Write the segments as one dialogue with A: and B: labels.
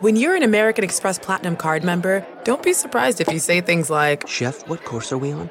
A: When you're an American Express Platinum card member, don't be surprised if you say things like,
B: Chef, what course are we on?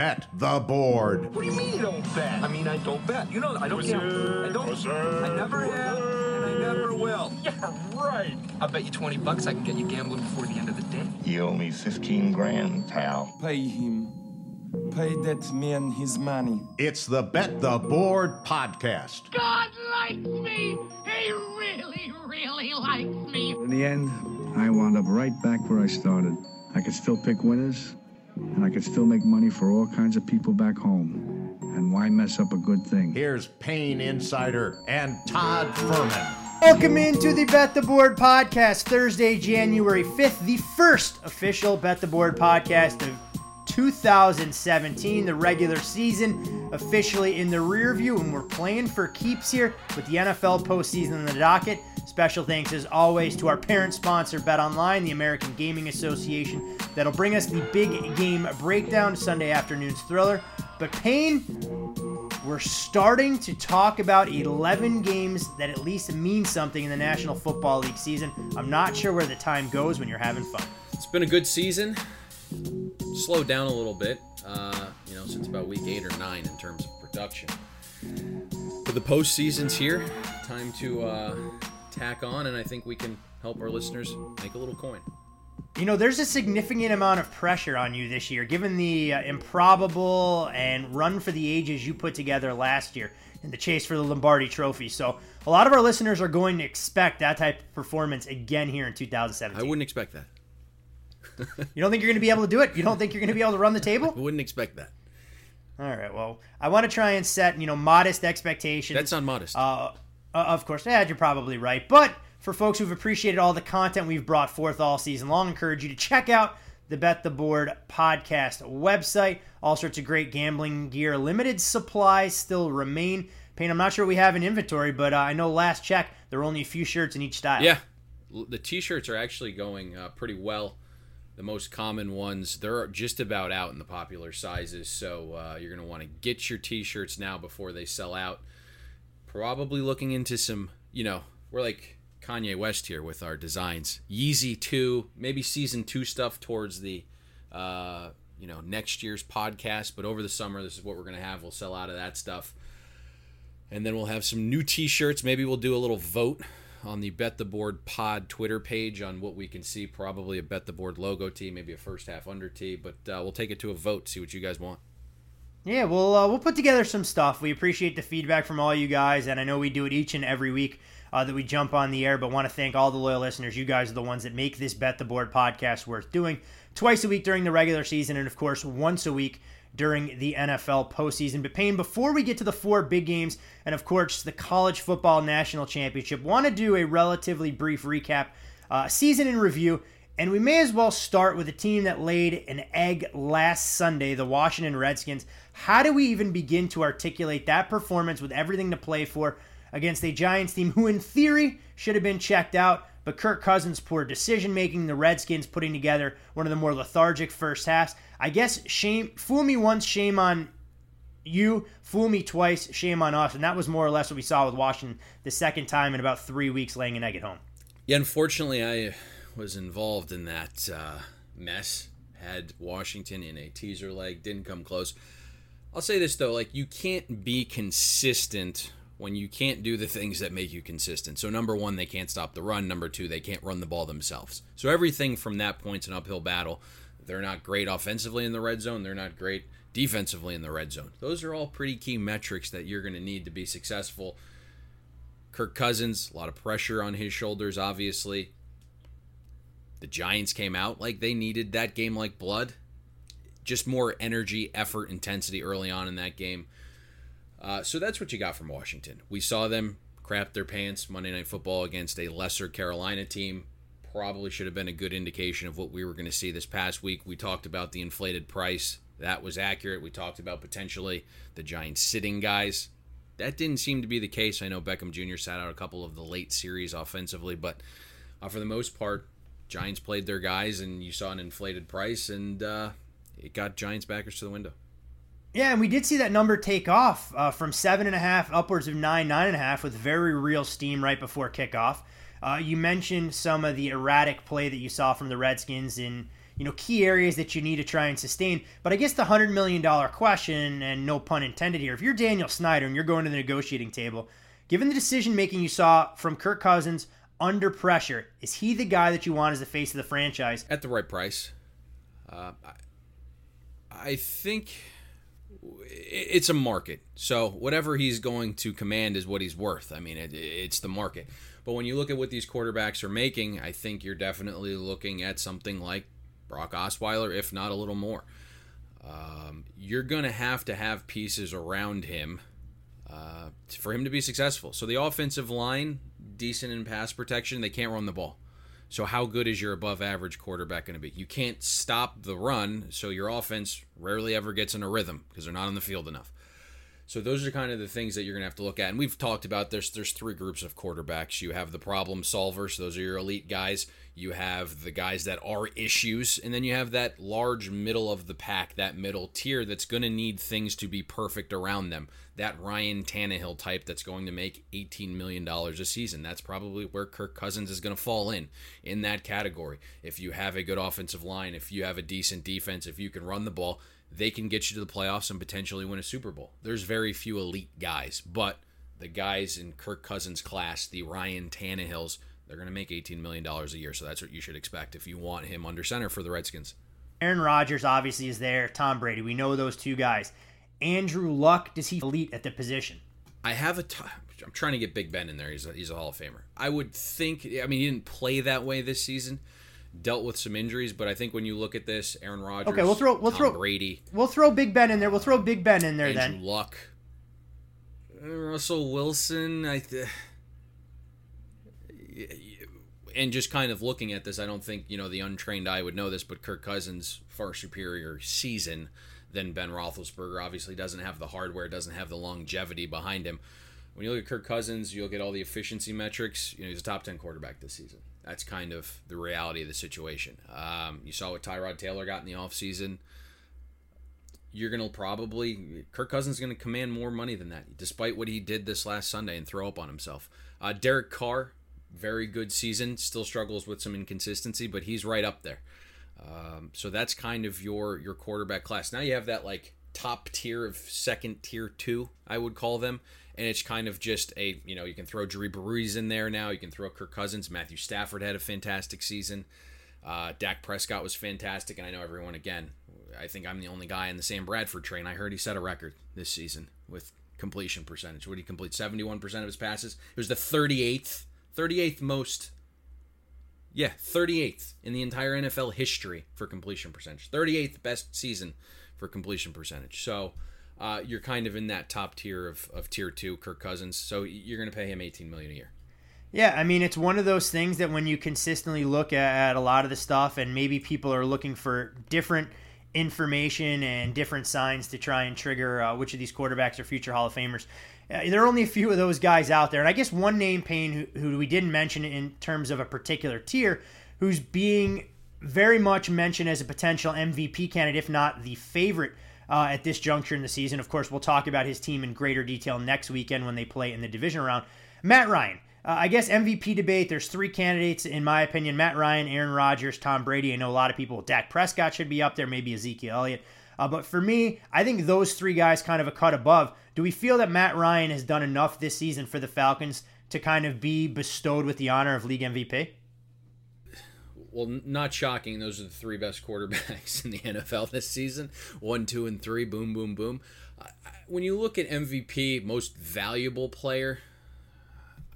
C: Bet the board.
D: What do you mean you don't bet? I mean, I don't bet. You know, I don't gamble. I don't. I never have, and I never will. Yeah, right. I bet you 20 bucks I can get you gambling before the end of the day.
E: You owe me 15 grand, pal.
F: Pay him. Pay that man his money.
C: It's the Bet the Board podcast.
G: God likes me. He really, really likes me.
H: In the end, I wound up right back where I started. I could still pick winners, and I could still make money for all kinds of people back home. And why mess up a good thing?
C: Here's Payne Insider and Todd Fuhrman.
I: Welcome into the Bet the Board podcast, Thursday, January 5th, the first official Bet the Board podcast of 2017. The regular season officially in the rear view, and we're playing for keeps here with the NFL postseason in the docket. Special thanks, as always, to our parent sponsor, Bet Online, the American Gaming Association, that'll bring us the big game breakdown, Sunday afternoon's thriller. But Payne, we're starting to talk about 11 games that at least mean something in the National Football League season. I'm not sure where the time goes when you're having fun.
J: It's been a good season. Slowed down a little bit, uh, you know, since about week eight or nine in terms of production. But the postseason's here. Time to uh, tack on, and I think we can help our listeners make a little coin.
I: You know, there's a significant amount of pressure on you this year, given the uh, improbable and run for the ages you put together last year in the chase for the Lombardi Trophy. So, a lot of our listeners are going to expect that type of performance again here in 2017.
J: I wouldn't expect that.
I: You don't think you're going to be able to do it? You don't think you're going to be able to run the table?
J: I wouldn't expect that.
I: All right. Well, I want to try and set you know modest expectations.
J: That's not modest.
I: Uh, uh, of course, yeah, you're probably right. But for folks who've appreciated all the content we've brought forth all season long, I encourage you to check out the Bet the Board podcast website. All sorts of great gambling gear. Limited supplies still remain. Payne, I'm not sure we have an inventory, but uh, I know last check there were only a few shirts in each style.
J: Yeah, the T-shirts are actually going uh, pretty well. The most common ones, they're just about out in the popular sizes, so uh, you're going to want to get your T-shirts now before they sell out. Probably looking into some, you know, we're like Kanye West here with our designs. Yeezy 2, maybe season 2 stuff towards the uh, you know, next year's podcast, but over the summer this is what we're going to have. We'll sell out of that stuff. And then we'll have some new t-shirts. Maybe we'll do a little vote on the Bet the Board Pod Twitter page on what we can see. Probably a Bet the Board logo tee, maybe a first half under tee, but uh, we'll take it to a vote, see what you guys want.
I: Yeah, we'll uh, we'll put together some stuff. We appreciate the feedback from all you guys, and I know we do it each and every week uh, that we jump on the air. But want to thank all the loyal listeners. You guys are the ones that make this Bet the Board podcast worth doing. Twice a week during the regular season, and of course once a week during the NFL postseason. But Payne, before we get to the four big games, and of course the college football national championship, want to do a relatively brief recap, uh, season in review. And we may as well start with a team that laid an egg last Sunday, the Washington Redskins. How do we even begin to articulate that performance with everything to play for against a Giants team who, in theory, should have been checked out? But Kirk Cousins' poor decision making, the Redskins putting together one of the more lethargic first halves. I guess shame, fool me once, shame on you, fool me twice, shame on us. And that was more or less what we saw with Washington the second time in about three weeks laying an egg at home.
J: Yeah, unfortunately, I was involved in that uh, mess. Had Washington in a teaser leg, didn't come close. I'll say this though, like you can't be consistent when you can't do the things that make you consistent. So, number one, they can't stop the run. Number two, they can't run the ball themselves. So, everything from that point's an uphill battle. They're not great offensively in the red zone. They're not great defensively in the red zone. Those are all pretty key metrics that you're going to need to be successful. Kirk Cousins, a lot of pressure on his shoulders, obviously. The Giants came out like they needed that game like blood. Just more energy, effort, intensity early on in that game. Uh, so that's what you got from Washington. We saw them crap their pants Monday Night Football against a lesser Carolina team. Probably should have been a good indication of what we were going to see this past week. We talked about the inflated price. That was accurate. We talked about potentially the Giants sitting guys. That didn't seem to be the case. I know Beckham Jr. sat out a couple of the late series offensively, but uh, for the most part, Giants played their guys, and you saw an inflated price, and uh, it got Giants backers to the window.
I: Yeah, and we did see that number take off uh, from seven and a half upwards of nine, nine and a half with very real steam right before kickoff. Uh, you mentioned some of the erratic play that you saw from the Redskins in you know key areas that you need to try and sustain. But I guess the hundred million dollar question, and no pun intended here, if you're Daniel Snyder and you're going to the negotiating table, given the decision making you saw from Kirk Cousins under pressure, is he the guy that you want as the face of the franchise
J: at the right price? Uh, I think it's a market. So whatever he's going to command is what he's worth. I mean, it, it's the market. But when you look at what these quarterbacks are making, I think you're definitely looking at something like Brock Osweiler, if not a little more. Um, you're going to have to have pieces around him uh, for him to be successful. So the offensive line, decent in pass protection, they can't run the ball. So how good is your above average quarterback going to be? You can't stop the run, so your offense rarely ever gets in a rhythm because they're not on the field enough. So those are kind of the things that you're going to have to look at. And we've talked about there's there's three groups of quarterbacks. You have the problem solvers, those are your elite guys. You have the guys that are issues, and then you have that large middle of the pack, that middle tier that's going to need things to be perfect around them. That Ryan Tannehill type that's going to make 18 million dollars a season. That's probably where Kirk Cousins is going to fall in in that category. If you have a good offensive line, if you have a decent defense, if you can run the ball, they can get you to the playoffs and potentially win a Super Bowl. There's very few elite guys, but the guys in Kirk Cousins' class, the Ryan Tannehills, they're going to make $18 million a year. So that's what you should expect if you want him under center for the Redskins.
I: Aaron Rodgers obviously is there. Tom Brady, we know those two guys. Andrew Luck, does he elite at the position?
J: I have a. T- I'm trying to get Big Ben in there. He's a, he's a Hall of Famer. I would think. I mean, he didn't play that way this season dealt with some injuries, but I think when you look at this, Aaron Rodgers,
I: okay, we'll throw we'll
J: Tom
I: throw
J: Brady,
I: we'll throw Big Ben in there. We'll throw Big Ben in there
J: Andrew
I: then.
J: Luck, uh, Russell Wilson, I. Th- and just kind of looking at this, I don't think you know the untrained eye would know this, but Kirk Cousins far superior season than Ben Roethlisberger. Obviously, doesn't have the hardware, doesn't have the longevity behind him. When you look at Kirk Cousins, you look at all the efficiency metrics. You know, he's a top ten quarterback this season. That's kind of the reality of the situation. Um, you saw what Tyrod Taylor got in the offseason. You're going to probably, Kirk Cousins is going to command more money than that, despite what he did this last Sunday and throw up on himself. Uh, Derek Carr, very good season, still struggles with some inconsistency, but he's right up there. Um, so that's kind of your your quarterback class. Now you have that like top tier of second tier two, I would call them, and it's kind of just a you know you can throw Drew Brees in there now. You can throw Kirk Cousins. Matthew Stafford had a fantastic season. Uh, Dak Prescott was fantastic, and I know everyone again. I think I'm the only guy in the Sam Bradford train. I heard he set a record this season with completion percentage. Would he complete 71% of his passes? It was the 38th, 38th most. Yeah, 38th in the entire NFL history for completion percentage. 38th best season for completion percentage. So uh, you're kind of in that top tier of, of tier two, Kirk Cousins. So you're going to pay him 18 million a year.
I: Yeah, I mean, it's one of those things that when you consistently look at, at a lot of the stuff, and maybe people are looking for different information and different signs to try and trigger uh, which of these quarterbacks are future Hall of Famers. Uh, there are only a few of those guys out there, and I guess one name, Payne, who, who we didn't mention in terms of a particular tier, who's being very much mentioned as a potential MVP candidate, if not the favorite uh, at this juncture in the season. Of course, we'll talk about his team in greater detail next weekend when they play in the division round. Matt Ryan. Uh, I guess MVP debate. There's three candidates, in my opinion: Matt Ryan, Aaron Rodgers, Tom Brady. I know a lot of people. Dak Prescott should be up there. Maybe Ezekiel Elliott. Uh, but for me, I think those three guys kind of a cut above. Do we feel that Matt Ryan has done enough this season for the Falcons to kind of be bestowed with the honor of league MVP?
J: Well, not shocking. Those are the three best quarterbacks in the NFL this season. One, two, and three. Boom, boom, boom. When you look at MVP, most valuable player,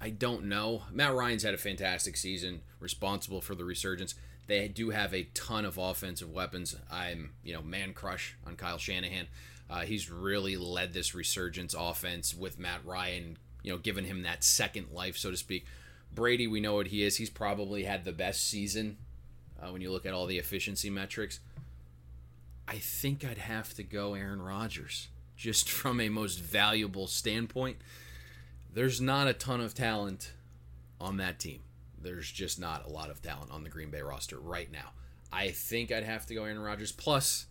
J: I don't know. Matt Ryan's had a fantastic season, responsible for the resurgence. They do have a ton of offensive weapons. I'm, you know, man crush on Kyle Shanahan. Uh, he's really led this resurgence offense with Matt Ryan, you know, giving him that second life, so to speak. Brady, we know what he is. He's probably had the best season uh, when you look at all the efficiency metrics. I think I'd have to go Aaron Rodgers, just from a most valuable standpoint. There's not a ton of talent on that team. There's just not a lot of talent on the Green Bay roster right now. I think I'd have to go Aaron Rodgers. Plus,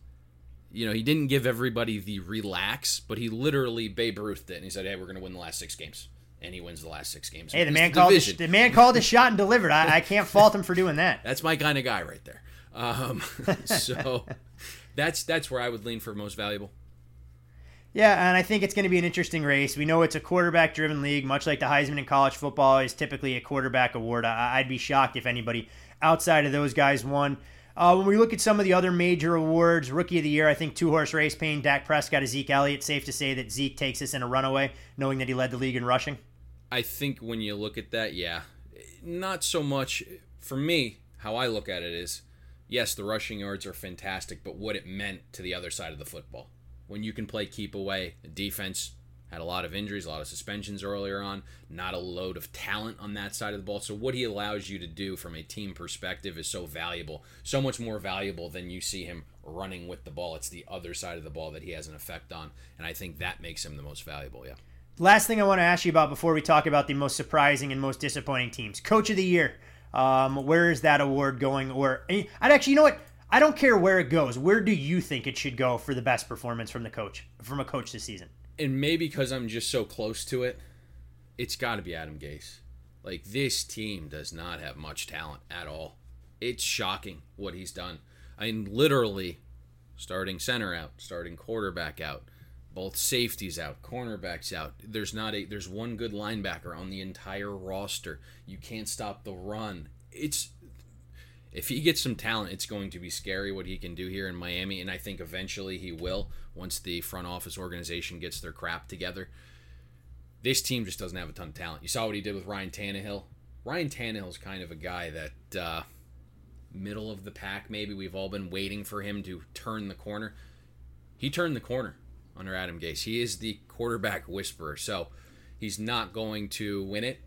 J: you know, he didn't give everybody the relax, but he literally Babe Ruthed it, and he said, "Hey, we're going to win the last six games." And he wins the last six games.
I: Hey, the man called the, the, man called the shot and delivered. I, I, can't fault him for doing that.
J: That's my kind of guy right there. Um, so that's that's where I would lean for most valuable.
I: Yeah, and I think it's going to be an interesting race. We know it's a quarterback driven league, much like the Heisman in college football is typically a quarterback award. I, would be shocked if anybody outside of those guys won. Uh, when we look at some of the other major awards, Rookie of the Year, I think two horse race Payne, Dak Prescott, a Zeke Elliott. Safe to say that Zeke takes this in a runaway, knowing that he led the league in rushing.
J: I think when you look at that, yeah, not so much for me. How I look at it is, yes, the rushing yards are fantastic, but what it meant to the other side of the football. When you can play keep away, the defense had a lot of injuries, a lot of suspensions earlier on, not a load of talent on that side of the ball. So what he allows you to do from a team perspective is so valuable, so much more valuable than you see him running with the ball. It's the other side of the ball that he has an effect on, and I think that makes him the most valuable. Yeah.
I: Last thing I want to ask you about before we talk about the most surprising and most disappointing teams. Coach of the Year. Um, where is that award going? Or I'd actually, you know what? I don't care where it goes. Where do you think it should go for the best performance from the coach, from a coach this season?
J: And maybe because I'm just so close to it, it's got to be Adam Gase. Like this team does not have much talent at all. It's shocking what he's done. I mean, literally, starting center out, starting quarterback out, both safeties out, cornerbacks out. There's not a there's one good linebacker on the entire roster. You can't stop the run. It's if he gets some talent, it's going to be scary what he can do here in Miami, and I think eventually he will once the front office organization gets their crap together. This team just doesn't have a ton of talent. You saw what he did with Ryan Tannehill. Ryan Tannehill is kind of a guy that uh, middle of the pack. Maybe we've all been waiting for him to turn the corner. He turned the corner under Adam Gase. He is the quarterback whisperer. So he's not going to win it.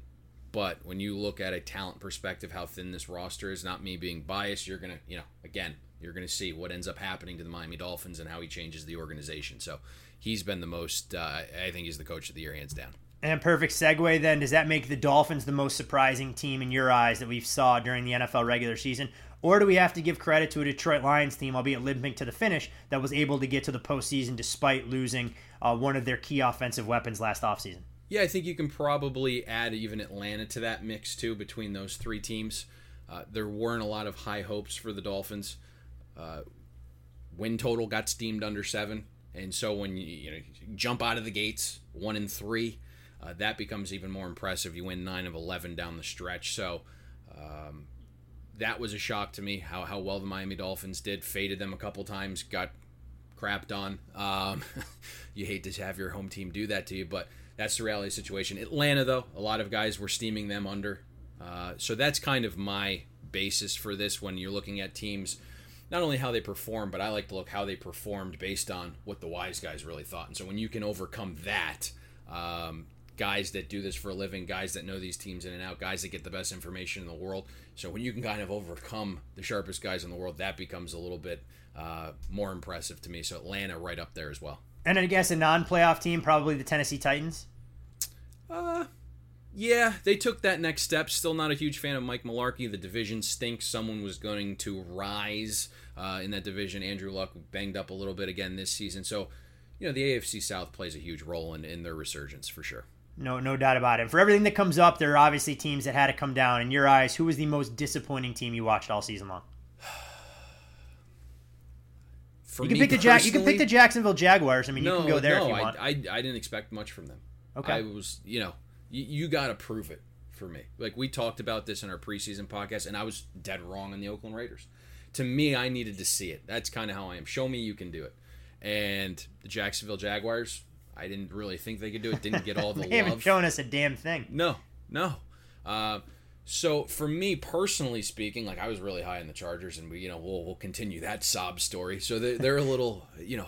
J: But when you look at a talent perspective, how thin this roster is, not me being biased, you're going to, you know, again, you're going to see what ends up happening to the Miami Dolphins and how he changes the organization. So he's been the most, uh, I think he's the coach of the year, hands down.
I: And perfect segue then. Does that make the Dolphins the most surprising team in your eyes that we've saw during the NFL regular season? Or do we have to give credit to a Detroit Lions team, albeit limping to the finish, that was able to get to the postseason despite losing uh, one of their key offensive weapons last offseason?
J: Yeah, I think you can probably add even Atlanta to that mix too between those three teams. Uh, there weren't a lot of high hopes for the Dolphins. Uh, win total got steamed under seven, and so when you, you know jump out of the gates one and three, uh, that becomes even more impressive. You win nine of eleven down the stretch, so um, that was a shock to me how, how well the Miami Dolphins did. Faded them a couple times, got crapped on. Um, you hate to have your home team do that to you, but that's the reality situation. Atlanta, though, a lot of guys were steaming them under. Uh, so that's kind of my basis for this when you're looking at teams, not only how they perform, but I like to look how they performed based on what the wise guys really thought. And so when you can overcome that, um, guys that do this for a living, guys that know these teams in and out, guys that get the best information in the world. So when you can kind of overcome the sharpest guys in the world, that becomes a little bit uh, more impressive to me. So Atlanta right up there as well.
I: And I guess a non-playoff team, probably the Tennessee Titans.
J: Uh, yeah, they took that next step. Still not a huge fan of Mike Mularkey. The division stinks. Someone was going to rise uh, in that division. Andrew Luck banged up a little bit again this season. So, you know, the AFC South plays a huge role in, in their resurgence for sure.
I: No, no doubt about it. And For everything that comes up, there are obviously teams that had to come down. In your eyes, who was the most disappointing team you watched all season long?
J: for
I: you can pick the Jack. You can pick the Jacksonville Jaguars. I mean, you can go there
J: no,
I: if you
J: I,
I: want.
J: I, I didn't expect much from them.
I: Okay.
J: I was, you know, you, you got to prove it for me. Like we talked about this in our preseason podcast, and I was dead wrong on the Oakland Raiders. To me, I needed to see it. That's kind of how I am. Show me you can do it. And the Jacksonville Jaguars, I didn't really think they could do it. Didn't get all the
I: they haven't
J: love.
I: shown us a damn thing.
J: No, no. Uh, so for me personally speaking, like I was really high on the Chargers, and we, you know, we'll we'll continue that sob story. So they, they're a little, you know,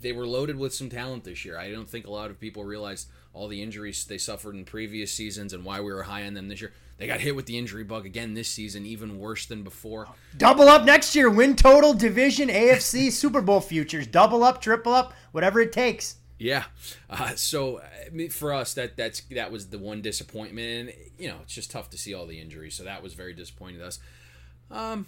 J: they were loaded with some talent this year. I don't think a lot of people realized all the injuries they suffered in previous seasons and why we were high on them this year. They got hit with the injury bug again this season, even worse than before.
I: Double up next year. Win total, division, AFC, Super Bowl futures. Double up, triple up, whatever it takes.
J: Yeah. Uh, so for us, that that's that was the one disappointment, and you know it's just tough to see all the injuries. So that was very disappointing to us. Um,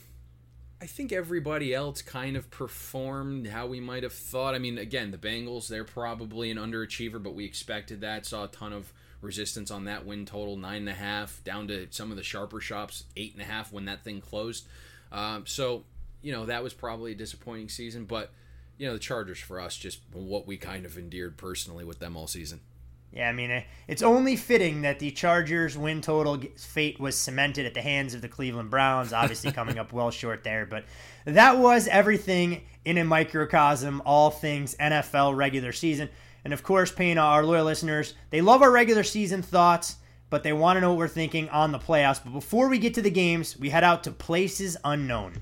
J: I think everybody else kind of performed how we might have thought. I mean, again, the Bengals they're probably an underachiever, but we expected that. Saw a ton of resistance on that win total, nine and a half, down to some of the sharper shops, eight and a half when that thing closed. Um, so you know that was probably a disappointing season, but you know the Chargers for us just what we kind of endeared personally with them all season.
I: Yeah, I mean, eh, it's only fitting that the Chargers' win total fate was cemented at the hands of the Cleveland Browns, obviously coming up well short there. But that was everything in a microcosm, all things NFL regular season. And of course, Payne our loyal listeners, they love our regular season thoughts, but they want to know what we're thinking on the playoffs. But before we get to the games, we head out to places unknown.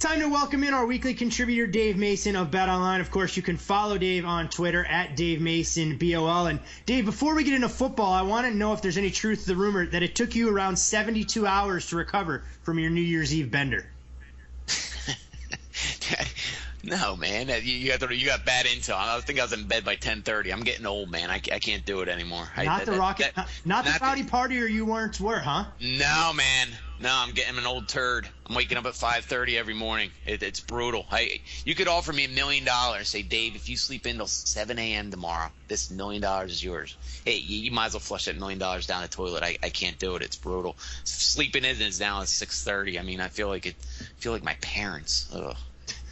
I: Time to welcome in our weekly contributor, Dave Mason of Bet Online. Of course, you can follow Dave on Twitter at Dave Mason BOL. And Dave, before we get into football, I want to know if there's any truth to the rumor that it took you around 72 hours to recover from your New Year's Eve bender.
K: No, man, you, you got the, you got bad intel. I think I was in bed by 10:30. I'm getting old, man. I, I can't do it anymore. I-
I: Not
K: that-
I: the
K: that-
I: rocket,
K: that-
I: not, not the rowdy partier you once were, huh?
K: No, man. No, I'm getting an old turd. I'm waking up at 5:30 every morning. It, it's brutal. I you could offer me a million dollars. And say, Dave, if you sleep in till 7 a.m. tomorrow, this million dollars is yours. Hey, you, you might as well flush that million dollars down the toilet. I, I can't do it. It's brutal. Sleeping in is now at 6:30. I mean, I feel like it. I feel like my parents. Ugh.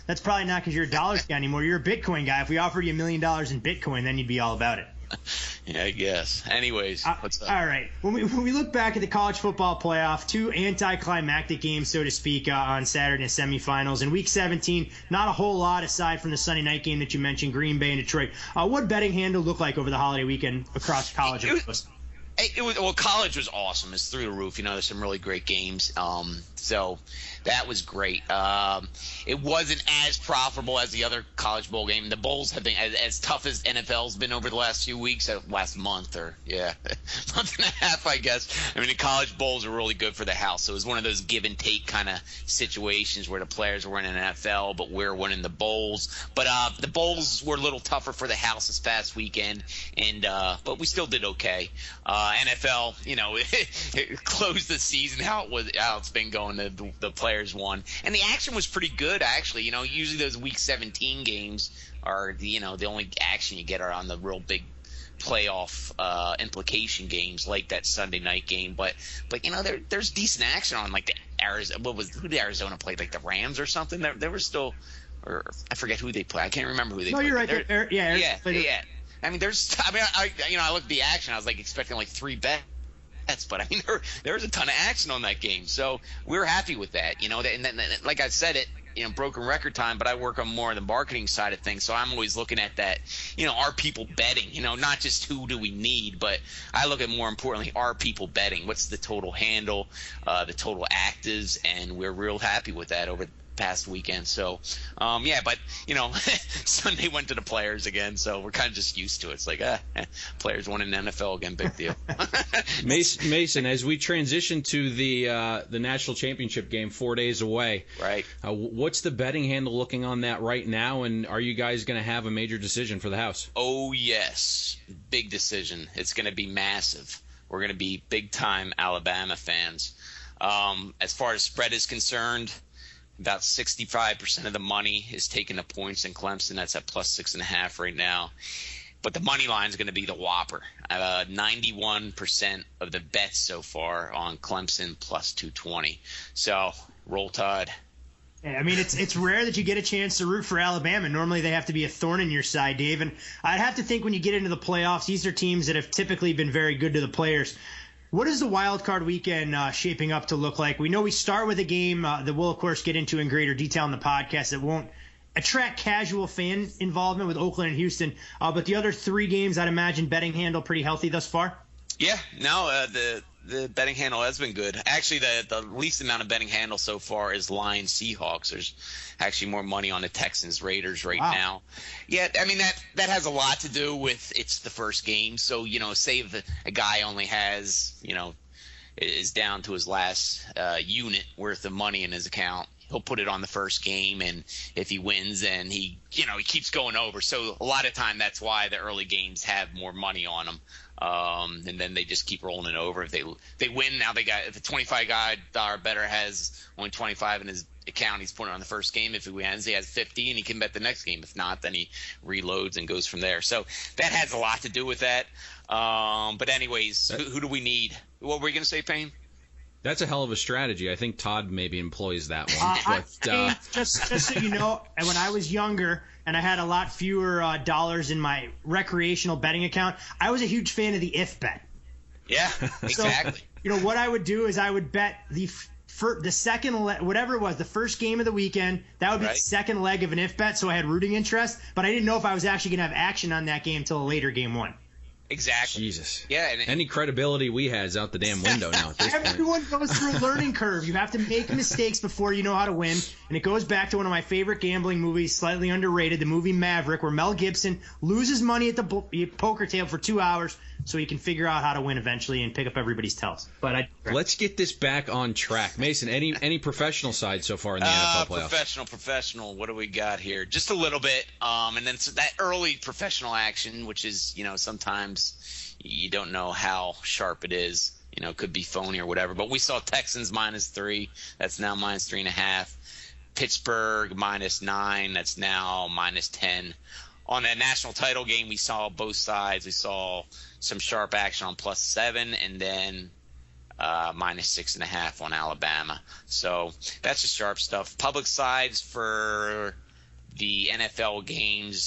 I: That's probably not because you're a dollars guy anymore. You're a Bitcoin guy. If we offered you a million dollars in Bitcoin, then you'd be all about it.
K: Yeah, I guess. Anyways, what's up?
I: All right. When we, when we look back at the college football playoff, two anticlimactic games, so to speak, uh, on Saturday in semifinals. In Week 17, not a whole lot aside from the Sunday night game that you mentioned, Green Bay and Detroit. Uh, what betting handle looked like over the holiday weekend across college?
K: It was, it, was well, college was awesome. It's through the roof. You know, there's some really great games. Um, so that was great. Um, it wasn't as profitable as the other college bowl game. The bowls have been as, as tough as NFL's been over the last few weeks, uh, last month or yeah, month and a half, I guess. I mean, the college bowls are really good for the house. So it was one of those give and take kind of situations where the players were in NFL, but we're winning the bowls. But uh, the bowls were a little tougher for the house this past weekend, and uh, but we still did okay. Uh, NFL, you know, it closed the season how it was, how it's been going. The, the players won, and the action was pretty good actually. You know, usually those Week 17 games are the, you know the only action you get are on the real big playoff uh, implication games like that Sunday night game. But but you know there there's decent action on like the Arizona. What was who did Arizona played like the Rams or something? There there was still or I forget who they play. I can't remember who they.
I: No,
K: played.
I: you're right.
K: There-
I: There- yeah,
K: yeah, yeah. I mean, there's. I mean, I you know I looked at the action. I was like expecting like three bets. But I mean, there, there was a ton of action on that game, so we were happy with that. You know, and then, like I said, it you know broken record time, but I work on more of the marketing side of things, so I'm always looking at that. You know, are people betting? You know, not just who do we need, but I look at more importantly, are people betting? What's the total handle, uh, the total actives, and we're real happy with that over past weekend. So, um, yeah, but you know, Sunday went to the players again, so we're kind of just used to it. It's like, ah, eh, players won in the NFL again, big deal.
L: Mason, Mason, as we transition to the uh, the national championship game four days away,
K: right?
L: Uh, what's the betting handle looking on that right now, and are you guys going to have a major decision for the house?
K: Oh yes, big decision. It's going to be massive. We're going to be big time Alabama fans. Um, as far as spread is concerned, about 65% of the money is taken to points in Clemson. That's at plus six and a half right now. But the money line is going to be the whopper. Uh, 91% of the bets so far on Clemson plus 220. So roll tide.
I: I mean, it's it's rare that you get a chance to root for Alabama. Normally, they have to be a thorn in your side, Dave. And I'd have to think when you get into the playoffs, these are teams that have typically been very good to the players. What is the wild card weekend uh, shaping up to look like? We know we start with a game uh, that we'll, of course, get into in greater detail in the podcast that won't attract casual fan involvement with Oakland and Houston. Uh, but the other three games, I'd imagine betting handle pretty healthy thus far.
K: Yeah, no, uh, the the betting handle has been good. Actually, the the least amount of betting handle so far is Lions Seahawks. There's actually more money on the Texans Raiders right wow. now. Yeah, I mean that that has a lot to do with it's the first game. So you know, say if a guy only has you know is down to his last uh, unit worth of money in his account. He'll put it on the first game, and if he wins, then he, you know, he keeps going over. So a lot of time, that's why the early games have more money on them. Um, and then they just keep rolling it over. If they they win, now they got if a 25 guy dollar better has only 25 in his account, he's putting on the first game. If he wins, he has 50, and he can bet the next game. If not, then he reloads and goes from there. So that has a lot to do with that. Um, but anyways, who, who, do we need? What were we gonna say, Payne?
L: That's a hell of a strategy. I think Todd maybe employs that one. Uh,
I: but, I, uh... just just so you know, when I was younger and I had a lot fewer uh, dollars in my recreational betting account, I was a huge fan of the if bet.
K: Yeah, exactly.
I: So, you know what I would do is I would bet the for the second le- whatever it was the first game of the weekend that would be right. the second leg of an if bet so i had rooting interest but i didn't know if i was actually going to have action on that game until a later game one
K: Exactly.
L: Jesus.
K: Yeah.
L: And Any credibility we had is out the damn window now. At this
I: Everyone
L: point.
I: goes through a learning curve. You have to make mistakes before you know how to win. And it goes back to one of my favorite gambling movies, slightly underrated, the movie Maverick, where Mel Gibson loses money at the poker table for two hours so he can figure out how to win eventually and pick up everybody's tells. But I,
L: let's get this back on track, Mason. Any any professional side so far in the uh, NFL playoffs?
K: Professional, professional. What do we got here? Just a little bit, um, and then so that early professional action, which is you know sometimes you don't know how sharp it is. You know, could be phony or whatever. But we saw Texans minus three. That's now minus three and a half. Pittsburgh minus nine. That's now minus ten. On that national title game, we saw both sides. We saw some sharp action on plus seven, and then uh, minus six and a half on Alabama. So that's just sharp stuff. Public sides for the NFL games,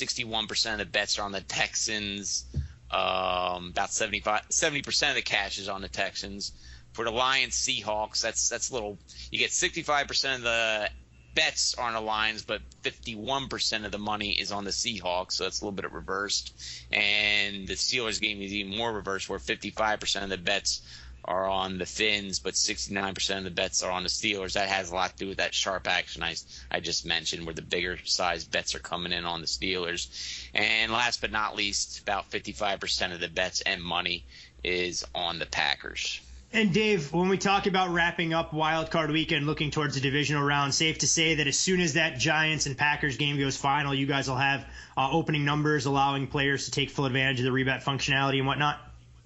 K: 61% of the bets are on the Texans. Um, about 75, 70% of the cash is on the Texans. For the Lions Seahawks, that's that's a little. You get 65% of the bets are on the Lions, but 51% of the money is on the Seahawks, so it's a little bit reversed. And the Steelers game is even more reversed, where 55% of the bets are on the Fins, but 69% of the bets are on the Steelers. That has a lot to do with that sharp action I, I just mentioned, where the bigger size bets are coming in on the Steelers. And last but not least, about 55% of the bets and money is on the Packers.
I: And Dave, when we talk about wrapping up Wild Card Weekend, looking towards the divisional round, safe to say that as soon as that Giants and Packers game goes final, you guys will have uh, opening numbers allowing players to take full advantage of the rebet functionality and whatnot.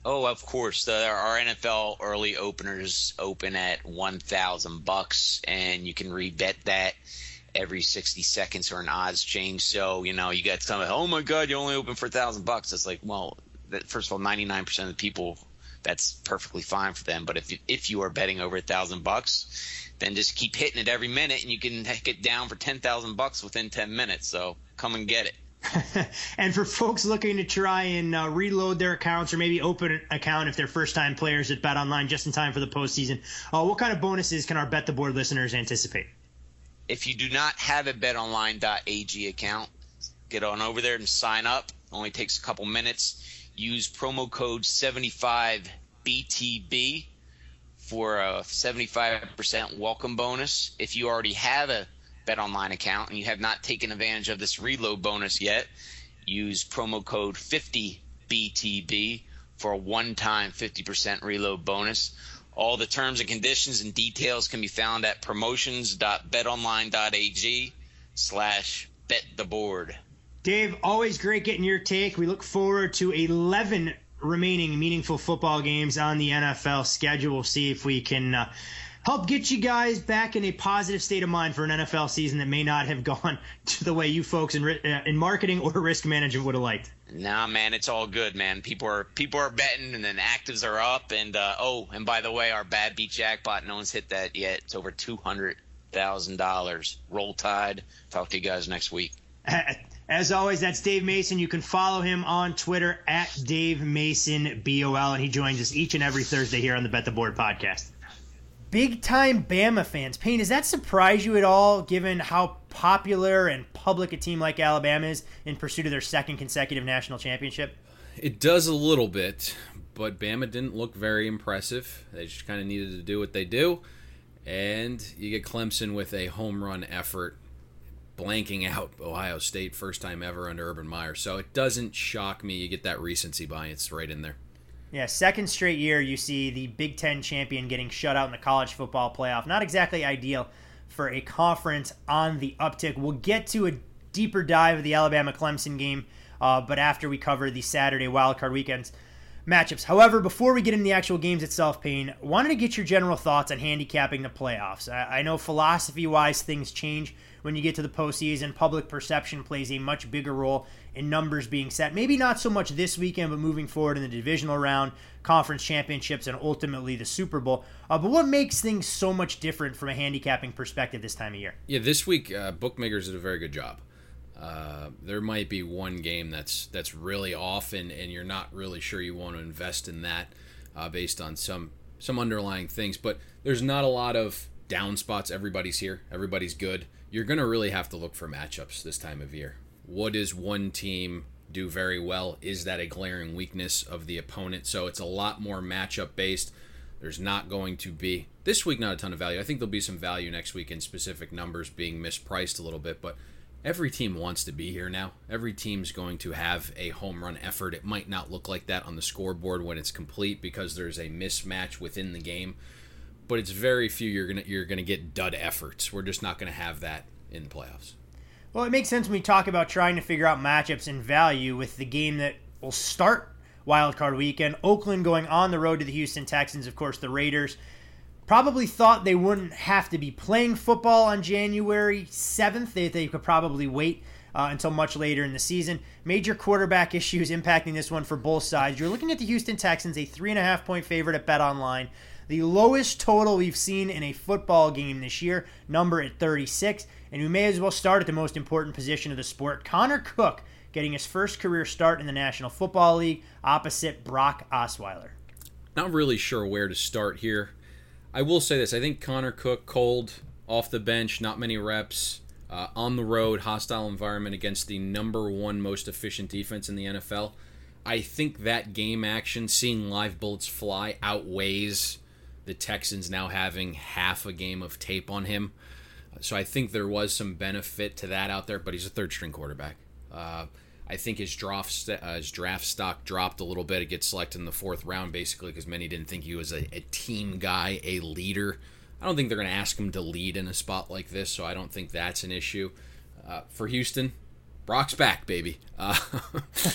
K: Oh, of course. The, our NFL early openers open at one thousand bucks, and you can rebet that every 60 seconds or an odds change. So, you know, you got some, oh my God, you only open for a thousand bucks. It's like, well, that, first of all, 99% of the people, that's perfectly fine for them. But if you, if you are betting over a thousand bucks, then just keep hitting it every minute and you can get down for 10,000 bucks within 10 minutes. So come and get it.
I: and for folks looking to try and uh, reload their accounts or maybe open an account if they're first time players at Bet Online just in time for the postseason, uh, what kind of bonuses can our Bet the Board listeners anticipate?
K: If you do not have a betonline.ag account, get on over there and sign up. It Only takes a couple minutes. Use promo code 75BTB for a 75% welcome bonus. If you already have a BetOnline account and you have not taken advantage of this reload bonus yet, use promo code 50BTB for a one-time 50% reload bonus. All the terms and conditions and details can be found at promotions.betonline.ag slash bet the board.
I: Dave, always great getting your take. We look forward to 11 remaining meaningful football games on the NFL schedule. We'll see if we can uh, help get you guys back in a positive state of mind for an NFL season that may not have gone to the way you folks in, uh, in marketing or risk management would have liked.
K: Nah, man, it's all good, man. People are people are betting, and then actives are up. And uh, oh, and by the way, our bad beat jackpot, no one's hit that yet. It's over two hundred $100,000. Roll Tide. Talk to you guys next week.
I: As always, that's Dave Mason. You can follow him on Twitter at Dave Mason BOL, and he joins us each and every Thursday here on the Bet the Board podcast. Big time Bama fans. Payne, does that surprise you at all, given how popular and public a team like Alabama is in pursuit of their second consecutive national championship?
J: It does a little bit, but Bama didn't look very impressive. They just kind of needed to do what they do. And you get Clemson with a home run effort, blanking out Ohio State, first time ever under Urban Meyer. So it doesn't shock me. You get that recency bias right in there.
I: Yeah, second straight year you see the Big Ten champion getting shut out in the college football playoff. Not exactly ideal for a conference on the uptick. We'll get to a deeper dive of the Alabama Clemson game, uh, but after we cover the Saturday wildcard weekends matchups. However, before we get into the actual games itself, Payne, wanted to get your general thoughts on handicapping the playoffs. I, I know philosophy wise things change when you get to the postseason. Public perception plays a much bigger role in numbers being set. Maybe not so much this weekend, but moving forward in the divisional round, conference championships, and ultimately the Super Bowl. Uh, but what makes things so much different from a handicapping perspective this time of year?
J: Yeah, this week uh, bookmakers did a very good job. Uh, there might be one game that's that's really off, and, and you're not really sure you want to invest in that uh, based on some some underlying things. But there's not a lot of down spots. Everybody's here. Everybody's good. You're gonna really have to look for matchups this time of year. What does one team do very well? Is that a glaring weakness of the opponent? So it's a lot more matchup based. There's not going to be this week not a ton of value. I think there'll be some value next week in specific numbers being mispriced a little bit, but every team wants to be here now. Every team's going to have a home run effort. It might not look like that on the scoreboard when it's complete because there's a mismatch within the game, but it's very few you're gonna you're gonna get dud efforts. We're just not gonna have that in the playoffs.
I: Well, it makes sense when we talk about trying to figure out matchups and value with the game that will start wildcard weekend. Oakland going on the road to the Houston Texans. Of course, the Raiders probably thought they wouldn't have to be playing football on January 7th. They, they could probably wait uh, until much later in the season. Major quarterback issues impacting this one for both sides. You're looking at the Houston Texans, a three and a half point favorite at Bet Online. The lowest total we've seen in a football game this year, number at 36. And we may as well start at the most important position of the sport. Connor Cook getting his first career start in the National Football League opposite Brock Osweiler.
J: Not really sure where to start here. I will say this: I think Connor Cook, cold off the bench, not many reps, uh, on the road, hostile environment against the number one most efficient defense in the NFL. I think that game action, seeing live bullets fly, outweighs the Texans now having half a game of tape on him. So I think there was some benefit to that out there, but he's a third string quarterback. Uh, I think his draft uh, his draft stock dropped a little bit. It gets selected in the fourth round basically because many didn't think he was a, a team guy, a leader. I don't think they're going to ask him to lead in a spot like this, so I don't think that's an issue. Uh, for Houston, Brock's back, baby. Uh,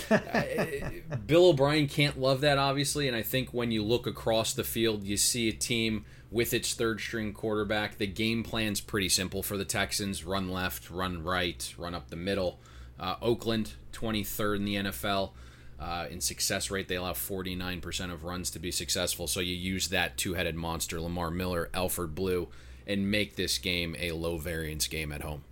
J: Bill O'Brien can't love that, obviously, and I think when you look across the field, you see a team with its third string quarterback. The game plan's pretty simple for the Texans run left, run right, run up the middle. Uh, Oakland, 23rd in the NFL. Uh, in success rate, they allow 49% of runs to be successful. So you use that two headed monster, Lamar Miller, Alfred Blue, and make this game a low variance game at home.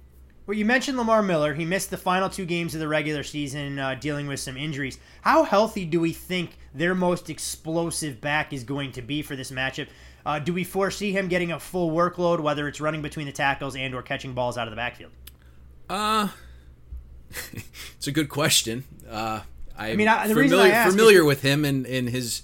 I: Well, you mentioned Lamar Miller. He missed the final two games of the regular season uh, dealing with some injuries. How healthy do we think their most explosive back is going to be for this matchup? Uh, do we foresee him getting a full workload, whether it's running between the tackles and or catching balls out of the backfield?
J: Uh, it's a good question. Uh, I'm
I: I mean, I, the
J: familiar,
I: reason I ask
J: familiar
I: is,
J: with him and, and his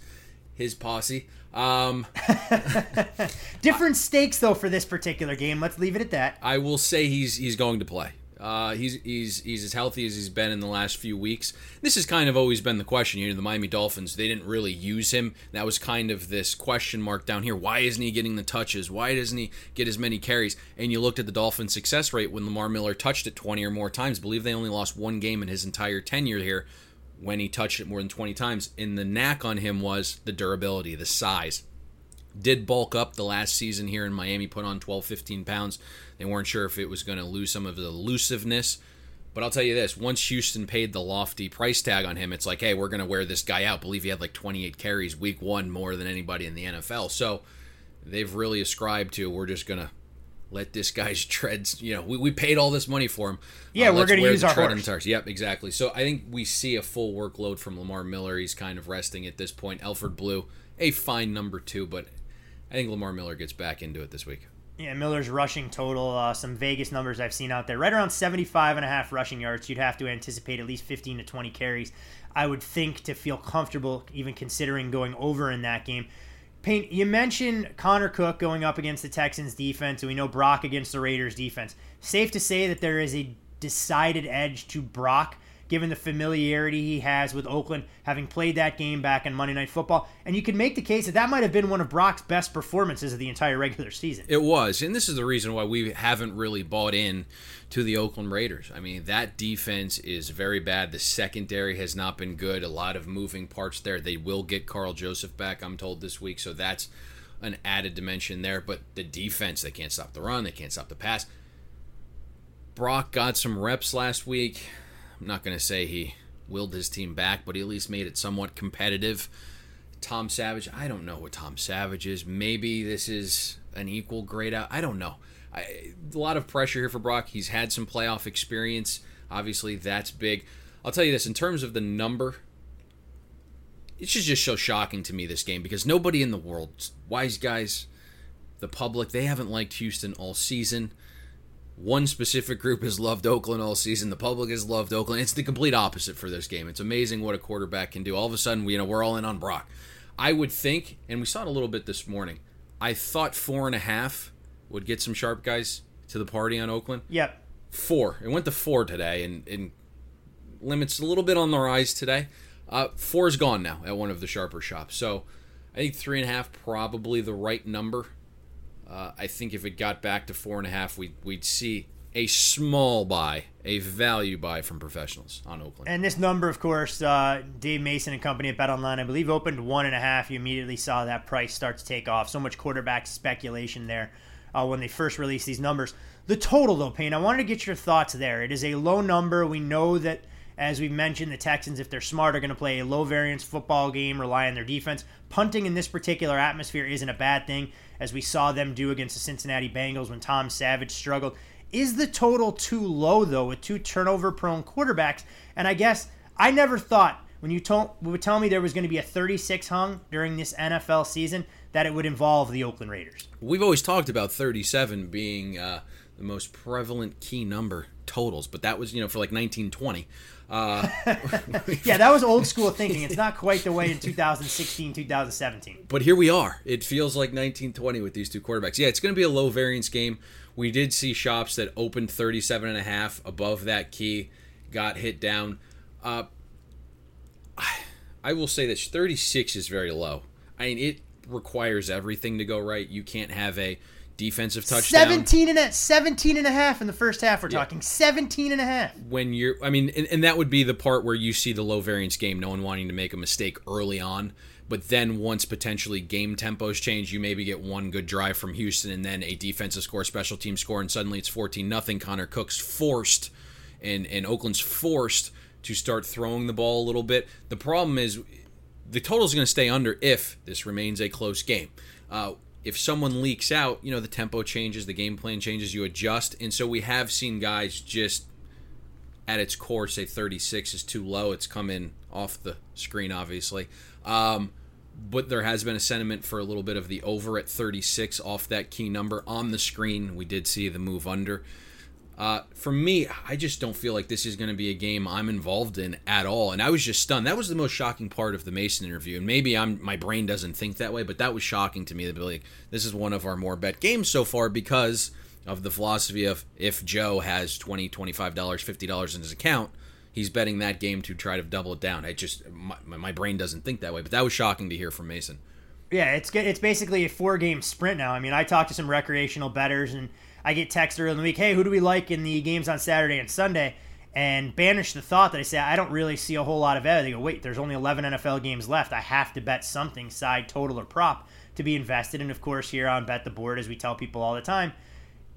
J: his posse. Um,
I: different stakes though for this particular game. Let's leave it at that.
J: I will say he's he's going to play. Uh, he's he's he's as healthy as he's been in the last few weeks. This has kind of always been the question. You know, the Miami Dolphins they didn't really use him. That was kind of this question mark down here. Why isn't he getting the touches? Why doesn't he get as many carries? And you looked at the Dolphins' success rate when Lamar Miller touched it 20 or more times. I believe they only lost one game in his entire tenure here when he touched it more than 20 times. And the knack on him was the durability, the size. Did bulk up the last season here in Miami, put on 12, 15 pounds. They weren't sure if it was going to lose some of the elusiveness. But I'll tell you this once Houston paid the lofty price tag on him, it's like, hey, we're going to wear this guy out. I believe he had like 28 carries week one more than anybody in the NFL. So they've really ascribed to we're just going to let this guy's treads. You know, we, we paid all this money for him.
I: Yeah,
J: Uh,
I: we're gonna use our horse.
J: tires. Yep, exactly. So I think we see a full workload from Lamar Miller. He's kind of resting at this point. Alfred Blue, a fine number two, but I think Lamar Miller gets back into it this week.
I: Yeah, Miller's rushing total, uh, some Vegas numbers I've seen out there, right around 75 and a half rushing yards. You'd have to anticipate at least 15 to 20 carries, I would think, to feel comfortable even considering going over in that game. Payne, you mentioned Connor Cook going up against the Texans defense, and we know Brock against the Raiders defense. Safe to say that there is a decided edge to Brock, given the familiarity he has with Oakland, having played that game back in Monday Night Football. And you could make the case that that might have been one of Brock's best performances of the entire regular season.
J: It was, and this is the reason why we haven't really bought in to the Oakland Raiders. I mean, that defense is very bad. The secondary has not been good. A lot of moving parts there. They will get Karl Joseph back, I'm told this week, so that's an added dimension there. But the defense, they can't stop the run, they can't stop the pass. Brock got some reps last week. I'm not going to say he willed his team back, but he at least made it somewhat competitive. Tom Savage, I don't know what Tom Savage is. Maybe this is an equal grade out. I don't know. I, a lot of pressure here for Brock. He's had some playoff experience. Obviously, that's big. I'll tell you this in terms of the number, it's just, just so shocking to me this game because nobody in the world, wise guys, the public, they haven't liked Houston all season. One specific group has loved Oakland all season. The public has loved Oakland. It's the complete opposite for this game. It's amazing what a quarterback can do. All of a sudden, we, you know, we're all in on Brock. I would think, and we saw it a little bit this morning. I thought four and a half would get some sharp guys to the party on Oakland.
I: Yep.
J: Four. It went to four today, and, and limits a little bit on the rise today. Uh, four is gone now at one of the sharper shops. So I think three and a half probably the right number. Uh, I think if it got back to four and a half, we'd, we'd see a small buy, a value buy from professionals on Oakland.
I: And this number, of course, uh, Dave Mason and company at Bet Online, I believe, opened one and a half. You immediately saw that price start to take off. So much quarterback speculation there uh, when they first released these numbers. The total, though, Payne, I wanted to get your thoughts there. It is a low number. We know that, as we've mentioned, the Texans, if they're smart, are going to play a low variance football game, rely on their defense. Punting in this particular atmosphere isn't a bad thing, as we saw them do against the Cincinnati Bengals when Tom Savage struggled. Is the total too low though with two turnover prone quarterbacks? And I guess I never thought when you told would tell me there was going to be a 36 hung during this NFL season that it would involve the Oakland Raiders.
J: We've always talked about 37 being uh, the most prevalent key number totals, but that was you know for like 1920. Uh,
I: yeah, that was old school thinking. It's not quite the way in 2016, 2017.
J: But here we are. It feels like 1920 with these two quarterbacks. Yeah, it's going to be a low variance game. We did see shops that opened 37 and a half above that key, got hit down. Uh, I will say that 36 is very low. I mean, it requires everything to go right. You can't have a defensive touchdown.
I: 17 and a, 17 and a half in the first half we're yeah. talking. 17 and a half.
J: When you're i mean and, and, that would be the part where you see the low variance game no one wanting to make a mistake early on. But then once potentially game tempos change you maybe get one good drive from houston and then a defensive score special team score and suddenly it's 14 nothing. Connor cook's forced and and oakland's forced to start throwing the ball a little bit. The problem is the total is going to stay under if this remains a close game. Uh, if someone leaks out, you know, the tempo changes, the game plan changes, you adjust. And so we have seen guys just at its core say 36 is too low. It's coming off the screen, obviously. Um, but there has been a sentiment for a little bit of the over at 36 off that key number on the screen. We did see the move under. Uh, for me, I just don't feel like this is going to be a game I'm involved in at all. And I was just stunned. That was the most shocking part of the Mason interview. And maybe I'm my brain doesn't think that way, but that was shocking to me. That like this is one of our more bet games so far because of the philosophy of if Joe has 20 $25, $50 in his account, he's betting that game to try to double it down. I just my, my brain doesn't think that way. But that was shocking to hear from Mason.
I: Yeah, it's it's basically a four game sprint now. I mean, I talked to some recreational betters and I get texts early in the week, hey, who do we like in the games on Saturday and Sunday? And banish the thought that I say, I don't really see a whole lot of it. They go, wait, there's only 11 NFL games left. I have to bet something, side, total, or prop, to be invested. And of course, here on Bet the Board, as we tell people all the time,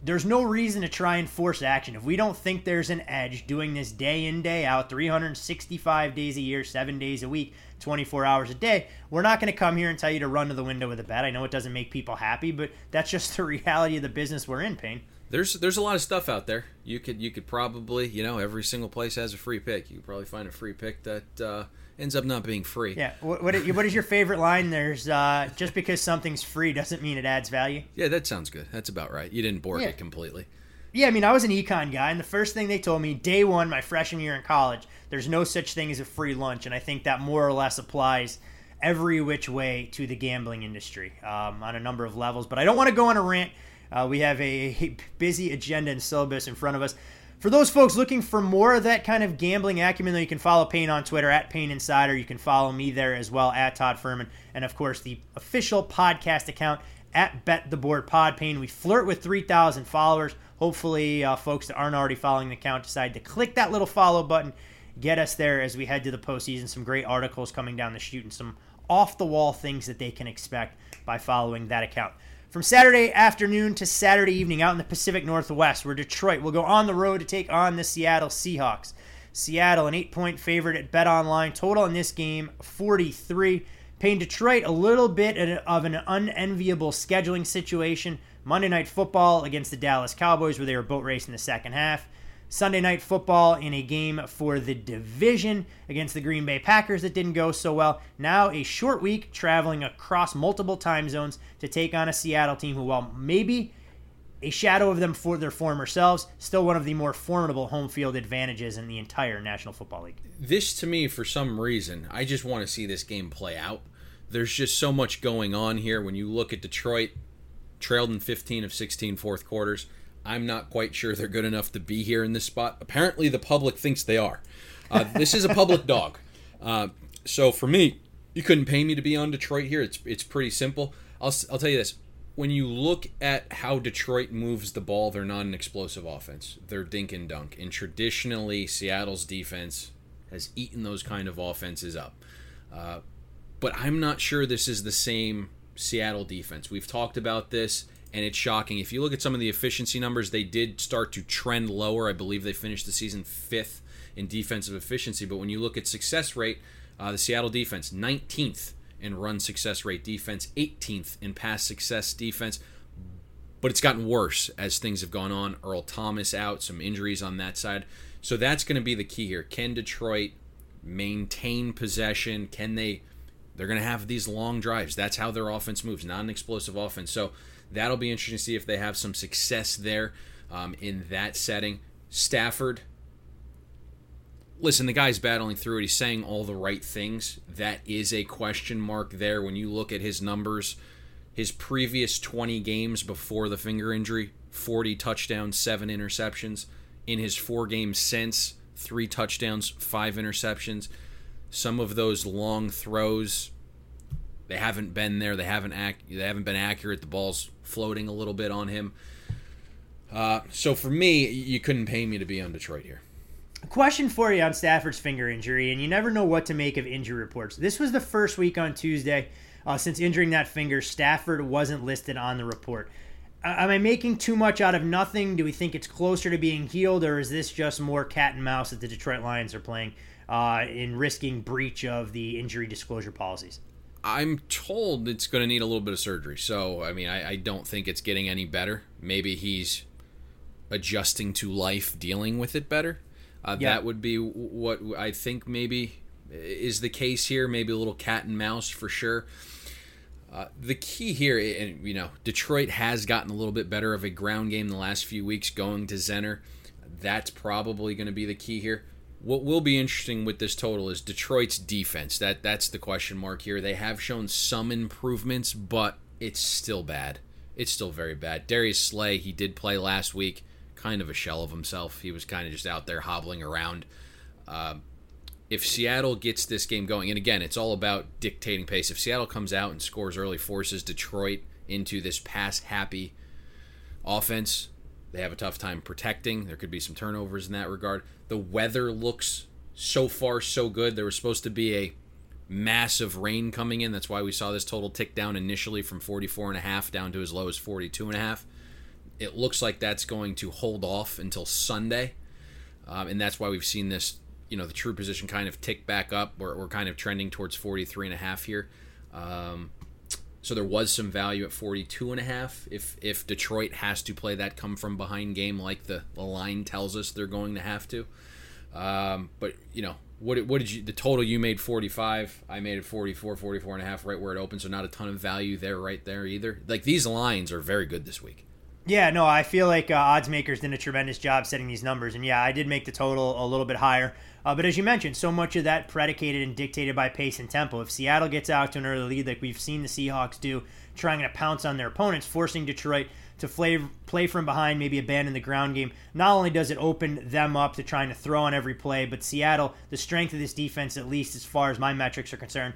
I: there's no reason to try and force action. If we don't think there's an edge doing this day in, day out, 365 days a year, seven days a week, 24 hours a day, we're not going to come here and tell you to run to the window with a bet. I know it doesn't make people happy, but that's just the reality of the business we're in, Payne.
J: There's there's a lot of stuff out there. You could you could probably you know every single place has a free pick. You could probably find a free pick that uh, ends up not being free.
I: Yeah. What what, what is your favorite line? There's uh, just because something's free doesn't mean it adds value.
J: Yeah, that sounds good. That's about right. You didn't bork
I: Yeah.
J: it completely.
I: Yeah, I mean, I was an econ guy, and the first thing they told me day one, my freshman year in college, there's no such thing as a free lunch, and I think that more or less applies every which way to the gambling industry um, on a number of levels. But I don't want to go on a rant. Uh, we have a busy agenda and syllabus in front of us. For those folks looking for more of that kind of gambling acumen, though, you can follow Payne on Twitter at Payne Insider. You can follow me there as well at Todd Fuhrman, and of course the official podcast account at Bet the Board Pod Payne. We flirt with 3,000 followers. Hopefully, uh, folks that aren't already following the account decide to click that little follow button, get us there as we head to the postseason. Some great articles coming down the chute and some off the wall things that they can expect by following that account. From Saturday afternoon to Saturday evening out in the Pacific Northwest, where Detroit will go on the road to take on the Seattle Seahawks. Seattle, an eight point favorite at Bet Online. Total in this game, 43. Payne Detroit a little bit of an unenviable scheduling situation. Monday Night Football against the Dallas Cowboys, where they were boat racing the second half. Sunday Night Football in a game for the division against the Green Bay Packers that didn't go so well. Now a short week traveling across multiple time zones to take on a Seattle team who, while maybe a shadow of them for their former selves, still one of the more formidable home field advantages in the entire National Football League.
J: This to me, for some reason, I just want to see this game play out. There's just so much going on here. When you look at Detroit, trailed in 15 of 16 fourth quarters. I'm not quite sure they're good enough to be here in this spot. Apparently, the public thinks they are. Uh, this is a public dog. Uh, so for me, you couldn't pay me to be on Detroit here. It's it's pretty simple. I'll I'll tell you this. When you look at how Detroit moves the ball, they're not an explosive offense. They're dink and dunk. And traditionally, Seattle's defense has eaten those kind of offenses up. Uh, but I'm not sure this is the same Seattle defense. We've talked about this, and it's shocking. If you look at some of the efficiency numbers, they did start to trend lower. I believe they finished the season fifth in defensive efficiency. But when you look at success rate, uh, the Seattle defense, 19th in run success rate defense, 18th in pass success defense. But it's gotten worse as things have gone on. Earl Thomas out, some injuries on that side. So that's going to be the key here. Can Detroit maintain possession? Can they they're going to have these long drives. That's how their offense moves, not an explosive offense. So that'll be interesting to see if they have some success there um, in that setting. Stafford, listen, the guy's battling through it. He's saying all the right things. That is a question mark there when you look at his numbers. His previous 20 games before the finger injury 40 touchdowns, 7 interceptions. In his four games since, 3 touchdowns, 5 interceptions some of those long throws they haven't been there they haven't act they haven't been accurate the ball's floating a little bit on him uh, so for me you couldn't pay me to be on detroit here
I: question for you on Stafford's finger injury, and you never know what to make of injury reports. This was the first week on Tuesday uh, since injuring that finger. Stafford wasn't listed on the report. Am I making too much out of nothing? Do we think it's closer to being healed, or is this just more cat and mouse that the Detroit Lions are playing uh, in risking breach of the injury disclosure policies?
J: i'm told it's going to need a little bit of surgery so i mean I, I don't think it's getting any better maybe he's adjusting to life dealing with it better uh,
I: Yeah.
J: that would be what i think maybe is the case here maybe a little cat and mouse for sure Uh, the key here, and you know, Detroit has gotten a little bit better of a ground game the last few weeks, going to Zenner. That's probably going to be the key here. What will be interesting with this total is Detroit's defense. That that's the question mark here. They have shown some improvements, but it's still bad. It's still very bad. Darius Slay, he did play last week, kind of a shell of himself. He was kind of just out there hobbling around. Um, if Seattle gets this game going, and again, it's all about dictating pace. If Seattle comes out and scores early, forces Detroit into this pass happy offense, they have a tough time protecting. There could be some turnovers in that regard. The weather looks so far so good. There was supposed to be a massive rain coming in. That's why we saw this total tick down initially from 44 and a half down to as low as 42 and a half. It looks like that's going to hold off until Sunday, um, and that's why we've seen this. You know, the true position kind of tick back up. We're, we're kind of trending towards 43 and a half here. Um, so there was some value at 42 and a half if if Detroit has to play that come from behind game like the, the line tells us they're going to have to. Um, but you know, what what did you the total you made 45, I made it 44, 44 and a half right where it opened, so not a ton of value there right there either. Like these lines are very good this week.
I: Yeah, no, I feel like uh, odds makers did a tremendous job setting these numbers, and yeah, I did make the total a little bit higher. Uh, but as you mentioned, so much of that predicated and dictated by pace and tempo. If Seattle gets out to an early lead, like we've seen the Seahawks do, trying to pounce on their opponents, forcing Detroit to play, play from behind, maybe abandon the ground game, not only does it open them up to trying to throw on every play, but Seattle, the strength of this defense, at least as far as my metrics are concerned,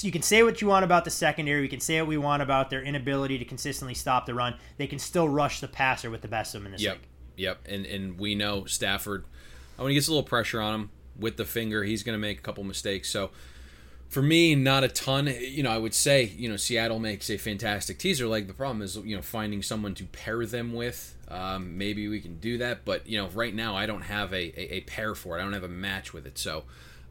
I: you can say what you want about the secondary. We can say what we want about their inability to consistently stop the run. They can still rush the passer with the best of them in this
J: yep.
I: league.
J: Yep. And and we know Stafford, when he gets a little pressure on him with the finger, he's going to make a couple mistakes. So for me, not a ton. You know, I would say, you know, Seattle makes a fantastic teaser leg. The problem is, you know, finding someone to pair them with. Um, maybe we can do that. But, you know, right now I don't have a, a, a pair for it. I don't have a match with it. So.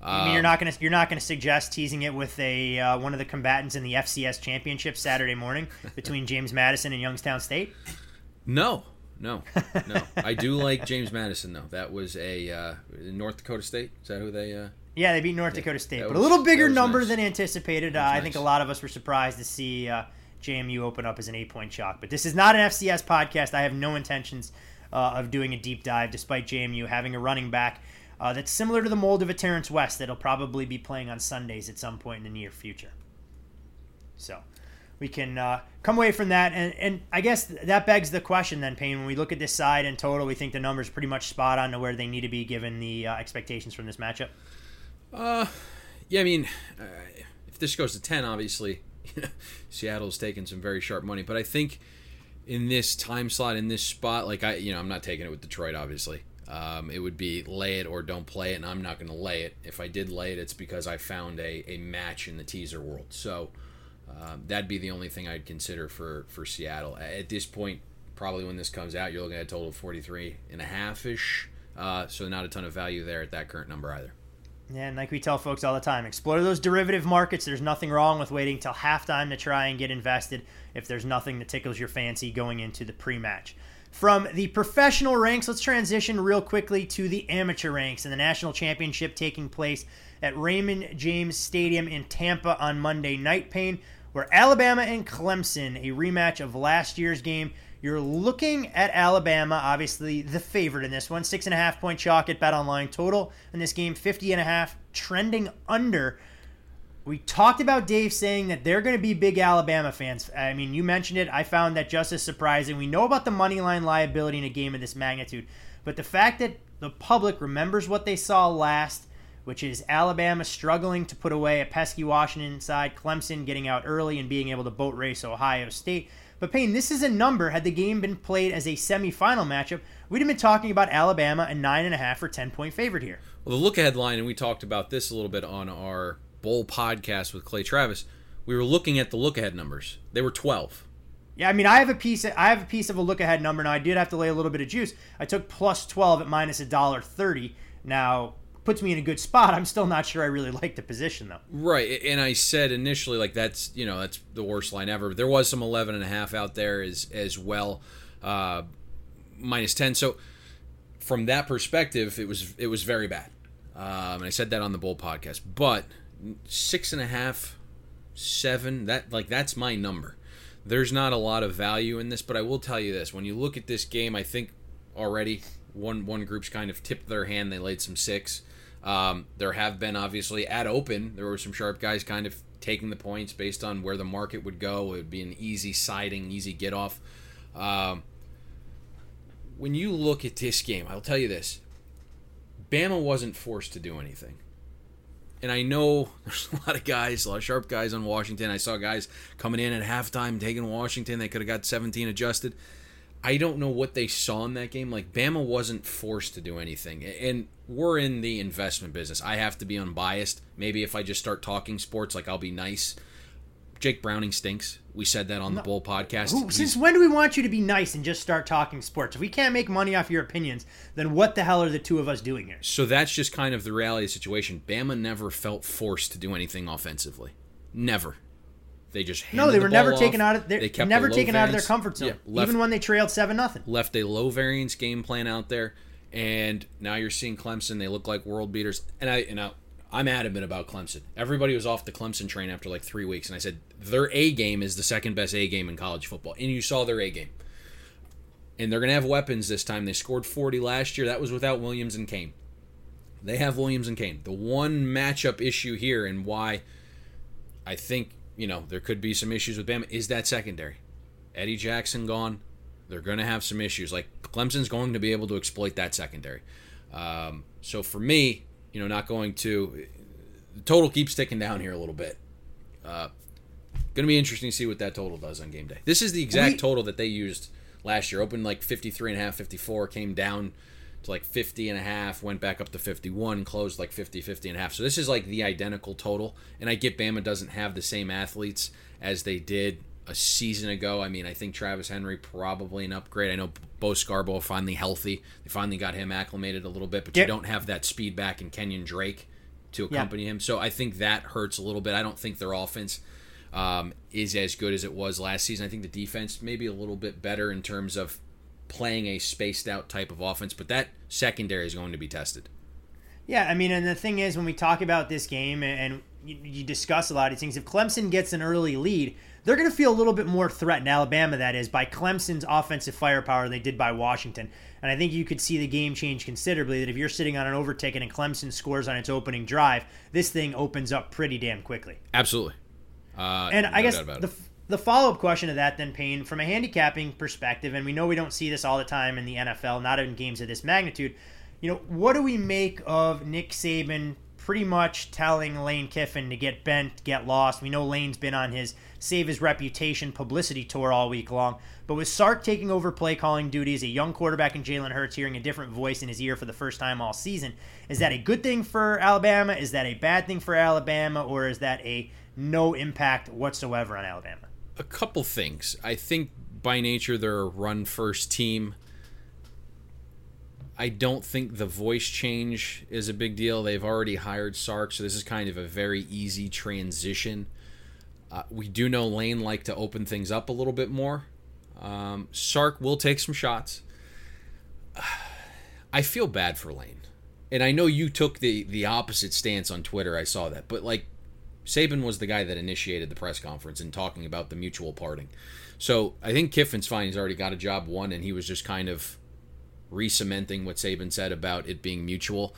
I: I mean, you're not gonna you're not gonna suggest teasing it with a uh, one of the combatants in the FCS championship Saturday morning between James Madison and Youngstown State.
J: No, no, no. I do like James Madison though. That was a uh, North Dakota State. Is that who they? Uh...
I: Yeah, they beat North Dakota State, but
J: was,
I: a little bigger number
J: nice.
I: than anticipated. Uh,
J: nice.
I: I think a lot of us were surprised to see uh, JMU open up as an eight point shock. But this is not an FCS podcast. I have no intentions uh, of doing a deep dive, despite JMU having a running back uh, that's similar to the mold of a Terrence West that'll probably be playing on Sundays at some point in the near future. So we can uh, come away from that, and, and I guess that begs the question then, Payne. When we look at this side in total, we think the numbers pretty much spot on to where they need to be given the uh, expectations from this matchup.
J: Uh, yeah, I mean, uh, if this goes to ten, obviously, Seattle's taking some very sharp money, but I think in this time slot, in this spot, like I, you know, I'm not taking it with Detroit, obviously. Um, it would be lay it or don't play it, and I'm not going to lay it. If I did lay it, it's because I found a, a match in the teaser world. So um, that'd be the only thing I'd consider for, for Seattle. At this point, probably when this comes out, you're looking at a total of 43 and a half ish. Uh, so not a ton of value there at that current number either.
I: Yeah, and like we tell folks all the time, explore those derivative markets. There's nothing wrong with waiting till halftime to try and get invested if there's nothing that tickles your fancy going into the pre match. From the professional ranks, let's transition real quickly to the amateur ranks and the national championship taking place at Raymond James Stadium in Tampa on Monday night, Payne, where Alabama and Clemson, a rematch of last year's game. You're looking at Alabama, obviously the favorite in this one. Six and a half point chalk at Bet Online total in this game, 50 and a half, trending under. We talked about Dave saying that they're going to be big Alabama fans. I mean, you mentioned it. I found that just as surprising. We know about the money line liability in a game of this magnitude, but the fact that the public remembers what they saw last, which is Alabama struggling to put away a pesky Washington side, Clemson getting out early and being able to boat race Ohio State. But Payne, this is a number. Had the game been played as a semifinal matchup, we'd have been talking about Alabama a nine and a half or ten point favorite here.
J: Well, the look ahead line, and we talked about this a little bit on our Bowl podcast with Clay Travis, we were looking at the look ahead numbers. They were 12.
I: Yeah, I mean, I have a piece. Of, I have a piece of a look ahead number. Now, I did have to lay a little bit of juice. I took plus 12 at minus a dollar 30. Now, puts me in a good spot. I'm still not sure I really like the position though.
J: Right, and I said initially like that's you know that's the worst line ever. There was some 11 and a half out there as as well, uh, minus 10. So from that perspective, it was it was very bad. Um, and I said that on the Bowl podcast, but six and a half, seven. That like that's my number. There's not a lot of value in this, but I will tell you this: when you look at this game, I think already one one group's kind of tipped their hand. They laid some six. Um, there have been obviously at open, there were some sharp guys kind of taking the points based on where the market would go. It would be an easy siding, easy get off. Um, when you look at this game, I'll tell you this: Bama wasn't forced to do anything and I know there's a lot of guys, a lot of sharp guys on Washington. I saw guys coming in at halftime taking Washington. They could have got 17 adjusted. I don't know what they saw in that game. Like Bama wasn't forced to do anything, and we're in the investment business. I have to be unbiased. Maybe if I just start talking sports, like I'll be nice. Jake Browning stinks. We said that on the Bowl podcast.
I: Who, since when do we want you to be nice and just start talking sports? If we can't make money off your opinions, then what the hell are the two of us doing here?
J: So that's just kind of the reality of the situation. Bama never felt forced to do anything offensively. Never. They just
I: no. They
J: the
I: were never
J: ball
I: taken out of. They're
J: They kept
I: never taken out of their comfort zone,
J: yeah, left-
I: even when they trailed seven nothing.
J: left a low variance game plan out there, and now you're seeing Clemson. They look like world beaters, and I and I, I'm adamant about Clemson. Everybody was off the Clemson train after like three weeks, and I said their A game is the second best A game in college football, and you saw their A game. And they're gonna have weapons this time. They scored 40 last year. That was without Williams and Kane. They have Williams and Kane. The one matchup issue here, and why I think you know there could be some issues with Bama is that secondary. Eddie Jackson gone. They're to have some issues. Like Clemson's going to be able to exploit that secondary. Um, so for me, you know, not going to the total keeps ticking down here a little bit. Uh, going to be interesting to see what that total does on game day. This is the exact
I: We-
J: total that they used last year. Opened like 53 and a half, 54, came down to like 50 and a half, went back up to 51, closed like 50, 50 and a half. So this is like the identical total. And I get Bama doesn't have the same athletes as they did a season ago. I mean, I think Travis Henry probably an upgrade. I know Bo Scarborough finally healthy. They finally got him acclimated a little bit, but you don't have that speed back in Kenyon Drake to accompany him. So I think that hurts a little bit. I don't think their offense um, is as good as it was last season. I think the defense maybe a little bit better in terms of playing a spaced out type of offense, but that secondary is going to be tested.
I: Yeah, I mean, and the thing is, when we talk about this game and you, you discuss a lot of these things, if Clemson gets an early lead, they're going to feel a little bit more threatened, Alabama that is, by Clemson's offensive firepower than they did by Washington. And I think you could see the game change considerably. That if you're sitting on an overticket and Clemson scores on its opening drive, this thing opens up pretty damn quickly.
J: Absolutely. Uh,
I: And I guess the the follow up question to that, then, Payne, from a handicapping perspective, and we know we don't see this all the time in the NFL, not in games of this magnitude. You know, what do we make of Nick Saban pretty much telling Lane Kiffin to get bent, get lost? We know Lane's been on his save his reputation publicity tour all week long, but with Sark taking over play calling duties, a young quarterback in Jalen Hurts hearing a different voice in his ear for the first time all season, is that a good thing for Alabama? Is that a bad thing for Alabama, or is that a no impact whatsoever on Alabama?
J: a couple things. I think by nature they're a run first team. I don't think the voice change is a big deal. They've already hired Sark, so this is kind of a very easy transition. Uh, we do know Lane like to open things up a little bit more. Um, Sark will take some shots. I feel bad for Lane, and I know you took the the opposite stance on Twitter. I saw that, but like Saban was the guy that initiated the press conference and talking about the mutual parting. So I think Kiffin's fine. He's already got a job one, and he was just kind of re-cementing what Saban said about it being mutual.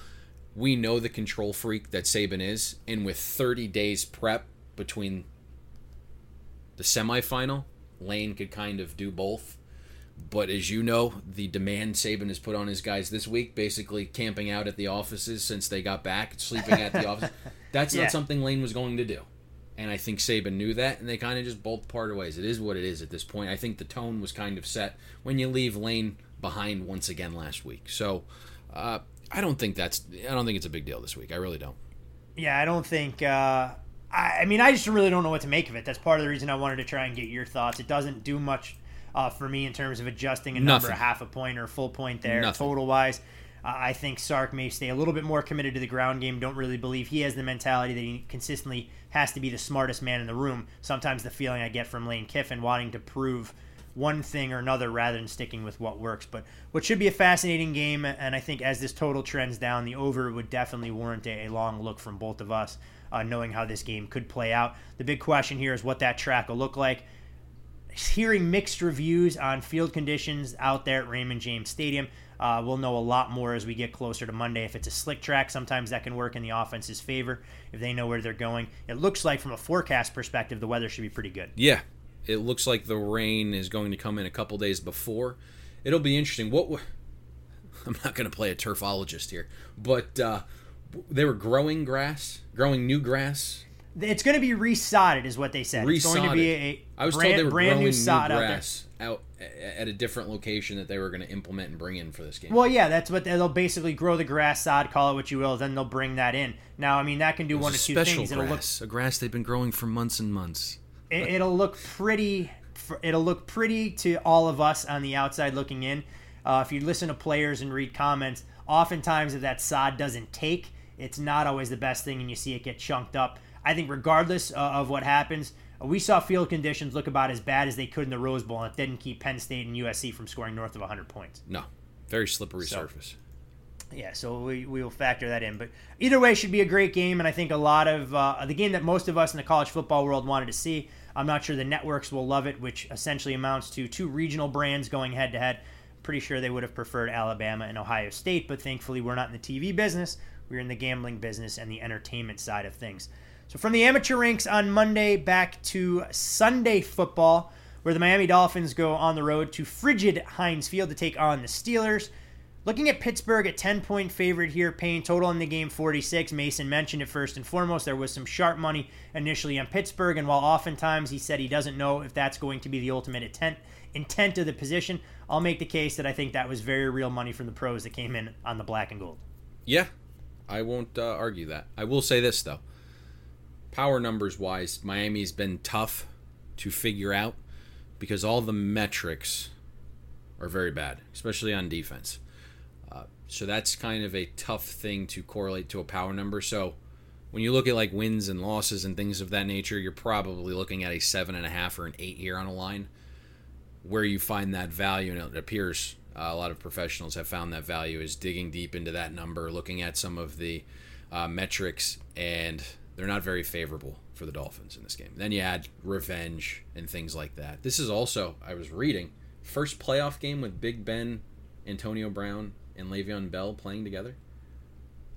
J: We know the control freak that Saban is, and with 30 days prep between the semifinal, Lane could kind of do both. But as you know, the demand Saban has put on his guys this week, basically camping out at the offices since they got back, sleeping at the office. That's
I: Yeah.
J: not something Lane was going to do. And I think Saban knew that, and they kind of just both parted ways. It is what it is at this point. I think the tone was kind of set when you leave Lane behind once again last week. So uh, I don't think that's. I don't think it's a big deal this week. I really don't.
I: Yeah, I don't think. Uh, I, I mean, I just really don't know what to make of it. That's part of the reason I wanted to try and get your thoughts. It doesn't do much uh, for me in terms of adjusting a number,
J: Nothing.
I: a half a point or a full point there,
J: Nothing.
I: total wise. Uh, I think Sark may stay a little bit more committed to the ground game. Don't really believe he has the mentality that he consistently has to be the smartest man in the room. Sometimes the feeling I get from Lane Kiffin wanting to prove one thing or another rather than sticking with what works. But what should be a fascinating game, and I think as this total trends down, the over would definitely warrant a, long look from both of us, uh, knowing how this game could play out. The big question here is what that track will look like. Hearing mixed reviews on field conditions out there at Raymond James Stadium. Uh, we'll know a lot more as we get closer to Monday. If it's a slick track, sometimes that can work in the offense's favor if they know where they're going. It looks like, from a forecast perspective, the weather should be pretty good.
J: Yeah, it looks like the rain is going to come in a couple days before. It'll be interesting. What w- I'm not going to play a turfologist here, but uh, they were growing grass, growing new grass.
I: It's going to be resodded, is what they said. It's going to be a,
J: Resodded. I was
I: brand,
J: told they were
I: brand
J: growing
I: new sod out there.
J: grass out, at a different location that they were going to implement and bring in for this game.
I: Well, yeah, that's what they'll basically grow the grass sod, call it what you will, then they'll bring that in. Now, I mean, that can do one of two things. It'll look
J: grass, a grass they've been growing for months and months.
I: It, it'll look pretty. It'll look pretty to all of us on the outside looking in. Uh, if you listen to players and read comments, oftentimes if that sod doesn't take, it's not always the best thing, and you see it get chunked up. I think regardless uh, of what happens, we saw field conditions look about as bad as they could in the Rose Bowl, and it didn't keep Penn State and USC from scoring north of 100 points.
J: No, very slippery
I: So-
J: surface.
I: Yeah, so we, we will factor that in. But either way, should be a great game, and I think a lot of uh, the game that most of us in the college football world wanted to see. I'm not sure the networks will love it, which essentially amounts to two regional brands going head to head. Pretty sure they would have preferred Alabama and Ohio State, but thankfully we're not in the TV business. We're in the gambling business and the entertainment side of things. So from the amateur ranks on Monday back to Sunday football, where the Miami Dolphins go on the road to frigid Heinz Field to take on the Steelers. Looking at Pittsburgh a 10 point favorite here, Payne total in the game 46. Mason mentioned it first and foremost. There was some sharp money initially on Pittsburgh, and while oftentimes he said he doesn't know if that's going to be the ultimate intent, intent of the position, I'll make the case that I think that was very real money from the pros that came in on the black and gold.
J: Yeah, I won't uh, argue that. I will say this though. Power numbers wise, Miami's been tough to figure out because all the metrics are very bad, especially on defense. So that's kind of a tough thing to correlate to a power number. So when you look at like wins and losses and things of that nature, you're probably looking at a seven and a half or an eight here on a line. Where you find that value, and it appears uh, a lot of professionals have found that value is digging deep into that number, looking at some of the uh, metrics, and they're not very favorable for the Dolphins in this game. Then you add revenge and things like that. This is also, I was reading, first playoff game with Big Ben, Antonio Brown, and Le'Veon Bell playing together.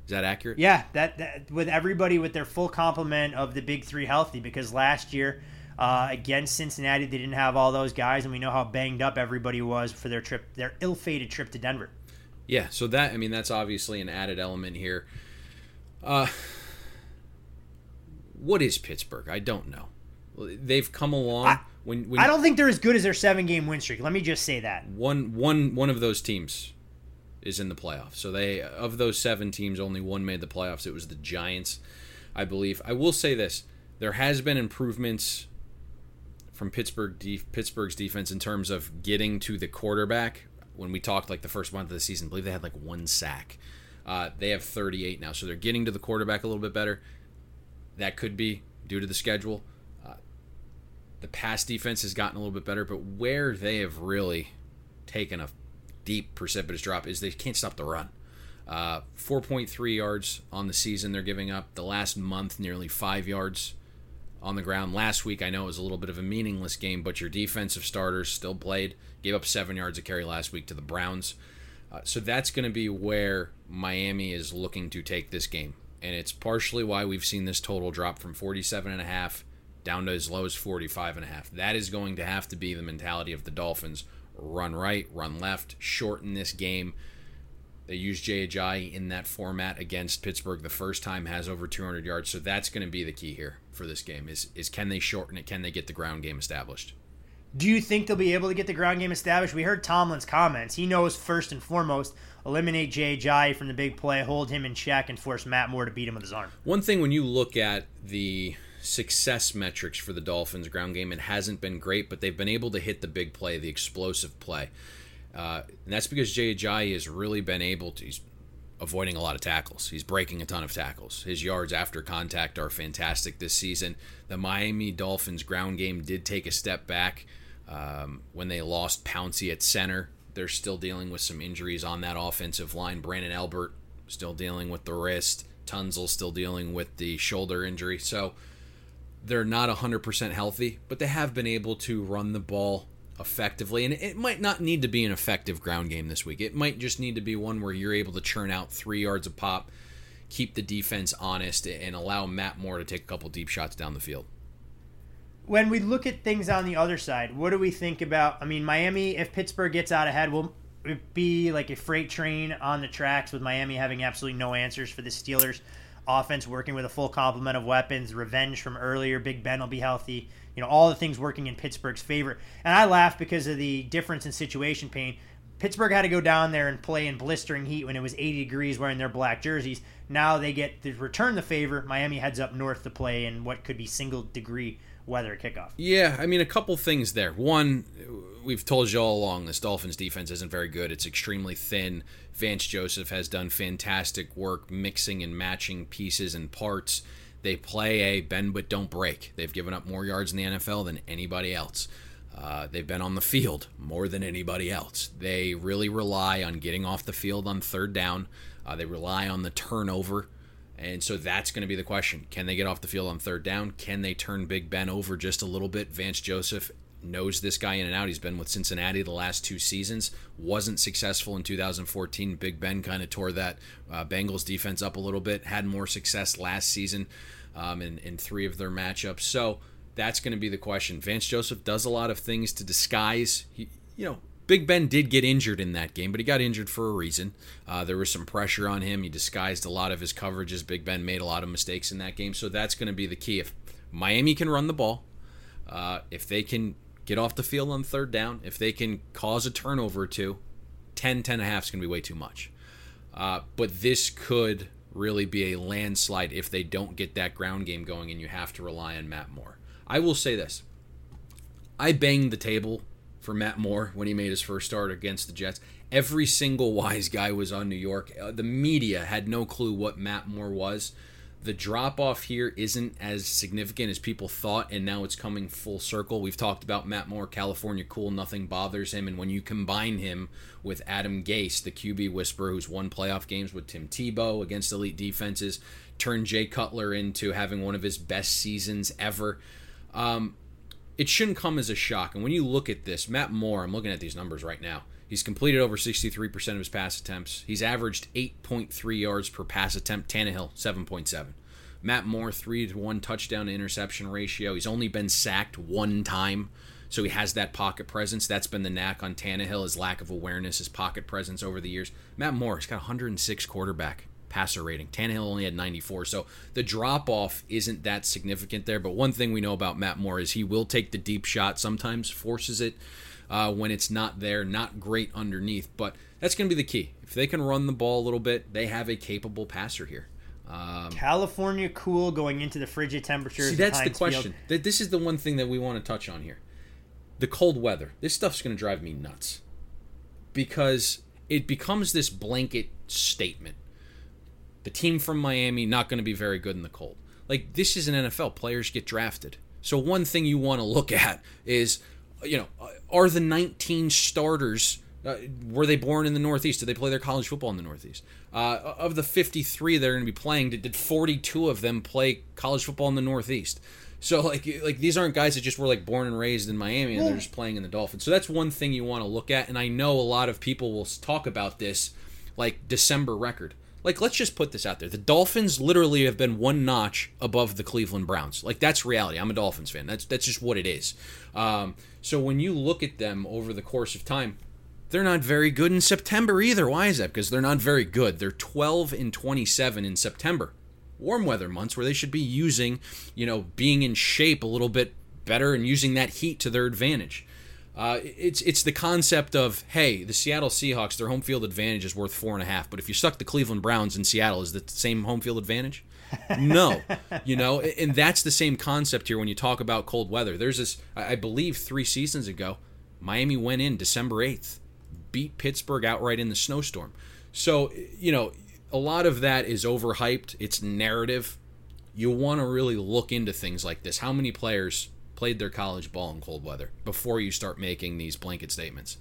J: Is that accurate?
I: Yeah, that, that with everybody with their full complement of the big three healthy, because last year uh, against Cincinnati they didn't have all those guys, and we know how banged up everybody was for their trip, their ill-fated trip to Denver.
J: Yeah, so that I mean that's obviously an added element here. Uh, what is Pittsburgh? I don't know. They've come along.
I: I,
J: when, when
I: I don't think they're as good as their seven-game win streak. Let me just say that
J: one one one of those teams is in the playoffs. So they of those seven teams, only one made the playoffs. It was the Giants, I believe. I will say this: there has been improvements from Pittsburgh Pittsburgh's defense in terms of getting to the quarterback. When we talked like the first month of the season, I believe they had like one sack. Uh, they have 38 now, so they're getting to the quarterback a little bit better. That could be due to the schedule. Uh, the pass defense has gotten a little bit better, but where they have really taken a deep precipitous drop is they can't stop the run. Uh, 4.3 yards on the season they're giving up. The last month, nearly five yards on the ground. Last week, I know it was a little bit of a meaningless game, but your defensive starters still played. Gave up seven yards a carry last week to the Browns. Uh, so that's going to be where Miami is looking to take this game. And it's partially why we've seen this total drop from 47.5 down to as low as 45.5. That is going to have to be the mentality of the Dolphins. Run right, run left, shorten this game. They used Jay Ajayi in that format against Pittsburgh the first time, has over 200 yards. So that's going to be the key here for this game is, is can they shorten it? Can they get the ground game established?
I: Do you think they'll be able to get the ground game established? We heard Tomlin's comments. He knows first and foremost eliminate Jay from the big play, hold him in check, and force Matt Moore to beat him with his arm.
J: One thing when you look at the success metrics for the Dolphins ground game, it hasn't been great, but they've been able to hit the big play, the explosive play. Uh, and that's because Jay Ajayi has really been able to. He's avoiding a lot of tackles. He's breaking a ton of tackles. His yards after contact are fantastic this season. The Miami Dolphins ground game did take a step back um, when they lost Pouncey at center. They're still dealing with some injuries on that offensive line. Branden Albert still dealing with the wrist. Tunsil still dealing with the shoulder injury. So they're not 100% healthy, but they have been able to run the ball effectively. And it might not need to be an effective ground game this week. It might just need to be one where you're able to churn out three yards of pop, keep the defense honest, and allow Matt Moore to take a couple deep shots down the field.
I: When we look at things on the other side, what do we think about? I mean, Miami, if Pittsburgh gets out ahead, will it be like a freight train on the tracks with Miami having absolutely no answers for the Steelers? Offense working with a full complement of weapons, revenge from earlier. Big Ben will be healthy. You know, all the things working in Pittsburgh's favor. And I laugh because of the difference in situation Payne. Pittsburgh had to go down there and play in blistering heat when it was 80 degrees wearing their black jerseys. Now they get to return the favor. Miami heads up north to play in what could be single degree weather kickoff.
J: Yeah, I mean, a couple things there. One, we've told you all along this Dolphins defense isn't very good. It's extremely thin. Vance Joseph has done fantastic work mixing and matching pieces and parts. They play a bend but don't break. They've given up more yards in the NFL than anybody else. Uh, they've been on the field more than anybody else. They really rely on getting off the field on third down. Uh, they rely on the turnover. And so that's going to be the question. Can they get off the field on third down? Can they turn Big Ben over just a little bit? Vance Joseph knows this guy in and out. He's been with Cincinnati the last two seasons. Wasn't successful in 2014. Big Ben kind of tore that uh, Bengals defense up a little bit. Had more success last season um, in, in three of their matchups. So that's going to be the question. Vance Joseph does a lot of things to disguise. He, you know, Big Ben did get injured in that game, but he got injured for a reason. Uh, there was some pressure on him. He disguised a lot of his coverages. Big Ben made a lot of mistakes in that game, so that's going to be the key. If Miami can run the ball, uh, if they can get off the field on third down, if they can cause a turnover or two, 10, 10 and a half is going to be way too much. Uh, but this could really be a landslide if they don't get that ground game going and you have to rely on Matt Moore. I will say this. I banged the table for Matt Moore when he made his first start against the Jets. Every single wise guy was on New York. Uh, the media had no clue what Matt Moore was. The drop off here isn't as significant as people thought, and now it's coming full circle. We've talked about Matt Moore, California cool, nothing bothers him. And when you combine him with Adam Gase, the QB whisperer who's won playoff games with Tim Tebow against elite defenses, turned Jay Cutler into having one of his best seasons ever um, it shouldn't come as a shock. And when you look at this, Matt Moore, I'm looking at these numbers right now. He's completed over 63% of his pass attempts. He's averaged 8.3 yards per pass attempt. Tannehill, 7.7. Matt Moore, 3 to 1 touchdown to interception ratio. He's only been sacked one time. So he has that pocket presence. That's been the knack on Tannehill, his lack of awareness, his pocket presence over the years. Matt Moore, he's got 106 quarterback passer rating. Tannehill only had 94, so the drop off isn't that significant there. But one thing we know about Matt Moore is he will take the deep shot, sometimes forces it uh, when it's not there, not great underneath. But that's going to be the key. If they can run the ball a little bit, they have a capable passer here.
I: Um, California cool going into the frigid temperatures.
J: See, that's the question. Field. This is the one thing that we want to touch on here. The cold weather. This stuff's going to drive me nuts because it becomes this blanket statement the team from Miami not going to be very good in the cold. Like this is an NFL. Players get drafted. So one thing you want to look at is, you know, are the 19 starters uh, were they born in the Northeast? Did they play their college football in the Northeast? Uh, of the 53 that are going to be playing, did, did 42 of them play college football in the Northeast? So like like these aren't guys that just were like born and raised in Miami and they're just playing in the Dolphins. So that's one thing you want to look at. And I know a lot of people will talk about this like December record like let's just put this out there. The Dolphins literally have been one notch above the Cleveland Browns. Like that's reality. I'm a Dolphins fan. That's that's just what it is. Um, so when you look at them over the course of time, they're not very good in September either. Why is that? Because they're not very good. They're 12 and 27 in September. Warm weather months where they should be using, you know, being in shape a little bit better and using that heat to their advantage. Uh, it's it's the concept of hey, the Seattle Seahawks, their home field advantage is worth four and a half, but if you stuck the Cleveland Browns in Seattle, is that the same home field advantage? No, you know, and that's the same concept here when you talk about cold weather. There's this, I believe, three seasons ago, Miami went in December eighth, beat Pittsburgh outright in the snowstorm. So you know, a lot of that is overhyped. It's narrative. You want to really look into things like this. How many players played their college ball in cold weather before you start making these blanket statements.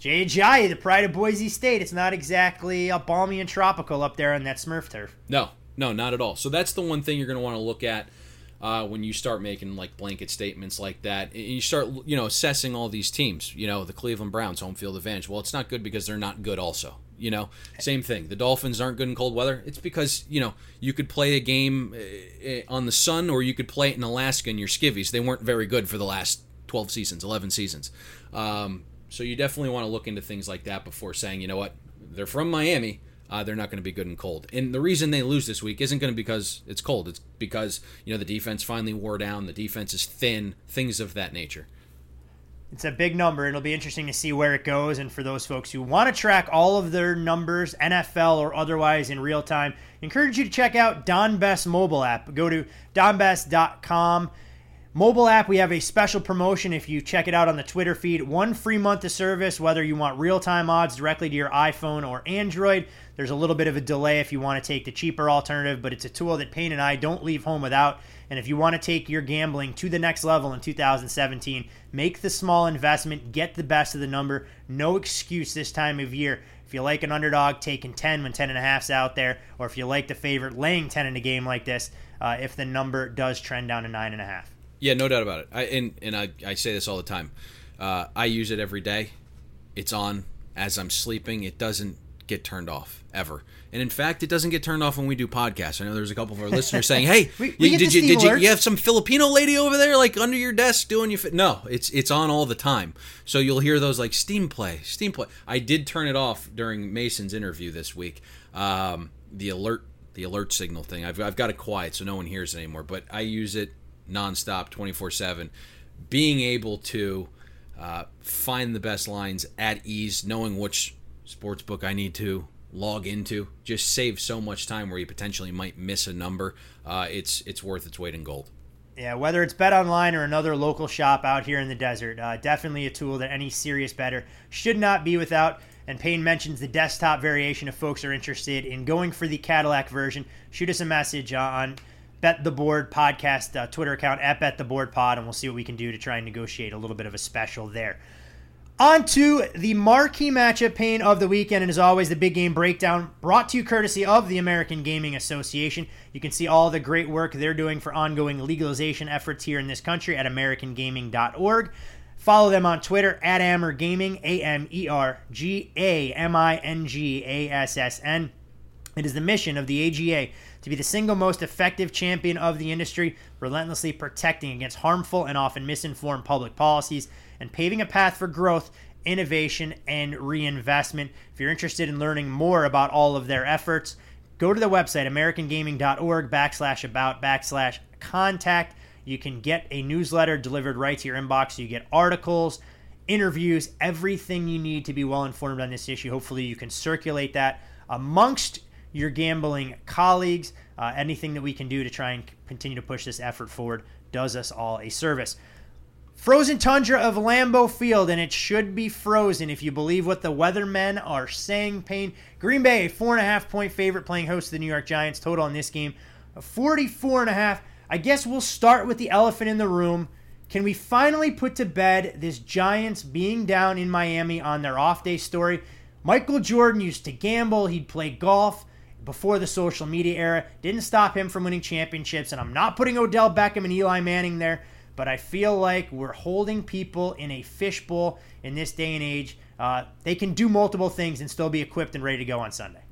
I: Jay Ajayi, the pride of Boise State. It's not exactly a balmy and tropical up there on that Smurf turf.
J: No, no, not at all. So that's the one thing you're going to want to look at uh, when you start making like blanket statements like that. And you start, you know, assessing all these teams. You know, the Cleveland Browns home field advantage. Well, it's not good because they're not good. Also, you know, same thing. The Dolphins aren't good in cold weather. It's because you know you could play a game uh, uh, on the sun or you could play it in Alaska in your skivvies. They weren't very good for the last 12 seasons, 11 seasons. Um, so you definitely want to look into things like that before saying, you know what, they're from Miami. Uh, they're not going to be good in cold. And the reason they lose this week isn't going to be because it's cold. It's because you know the defense finally wore down. The defense is thin. Things of that nature.
I: It's a big number. It'll be interesting to see where it goes. And for those folks who want to track all of their numbers, NFL or otherwise, in real time, I encourage you to check out Don Best mobile app. Go to donbest.com. Mobile app, we have a special promotion if you check it out on the Twitter feed. One free month of service, whether you want real time odds directly to your iPhone or Android. There's a little bit of a delay if you want to take the cheaper alternative, but it's a tool that Payne and I don't leave home without. And if you want to take your gambling to the next level in 2017, make the small investment, get the best of the number. No excuse this time of year. If you like an underdog taking 10 when 10 and a half's out there, or if you like the favorite laying 10 in a game like this, uh, if the number does trend down to nine and a half.
J: Yeah, no doubt about it. I and and I, I say this all the time. Uh, I use it every day. It's on as I'm sleeping. It doesn't get turned off ever. And in fact, it doesn't get turned off when we do podcasts. I know there's a couple of our listeners saying, "Hey,
I: we, we
J: you, did you
I: did
J: you, you have some Filipino lady over there like under your desk doing you?" Fi-? No, it's it's on all the time. So you'll hear those like Steam play, Steam play. I did turn it off during Mason's interview this week. Um, the alert the alert signal thing. I've I've got it quiet so no one hears it anymore. But I use it nonstop, 24 7. Being able to uh, find the best lines at ease, knowing which sports book I need to log into, just saves so much time where you potentially might miss a number. Uh, it's it's worth its weight in gold.
I: Yeah, whether it's Bet Online or another local shop out here in the desert, uh, definitely a tool that any serious better should not be without. And Payne mentions the desktop variation if folks are interested in going for the Cadillac version. Shoot us a message on Bet the Board podcast uh, Twitter account at Bet the Board Pod, and we'll see what we can do to try and negotiate a little bit of a special there. On to the marquee matchup Payne of the weekend, and as always, the big game breakdown brought to you courtesy of the American Gaming Association. You can see all the great work they're doing for ongoing legalization efforts here in this country at AmericanGaming.org. Follow them on Twitter at Amer Gaming, A M E R G A M I N G A S S N. It is the mission of the AGA to be the single most effective champion of the industry, relentlessly protecting against harmful and often misinformed public policies and paving a path for growth, innovation, and reinvestment. If you're interested in learning more about all of their efforts, go to the website, americangaming.org backslash about backslash contact. You can get a newsletter delivered right to your inbox. So you get articles, interviews, everything you need to be well informed on this issue. Hopefully, you can circulate that amongst your gambling colleagues. Uh, anything that we can do to try and continue to push this effort forward does us all a service. Frozen tundra of Lambeau Field, and it should be frozen if you believe what the weathermen are saying. Payne Green Bay, a four and a half point favorite, playing host to the New York Giants. Total in this game, 44 and a half. I guess we'll start with the elephant in the room. Can we finally put to bed this Giants being down in Miami on their off day story? Michael Jordan used to gamble, he'd play golf before the social media era. Didn't stop him from winning championships, and I'm not putting Odell Beckham and Eli Manning there, but I feel like we're holding people in a fishbowl in this day and age. Uh, they can do multiple things and still be equipped and ready to go on Sunday.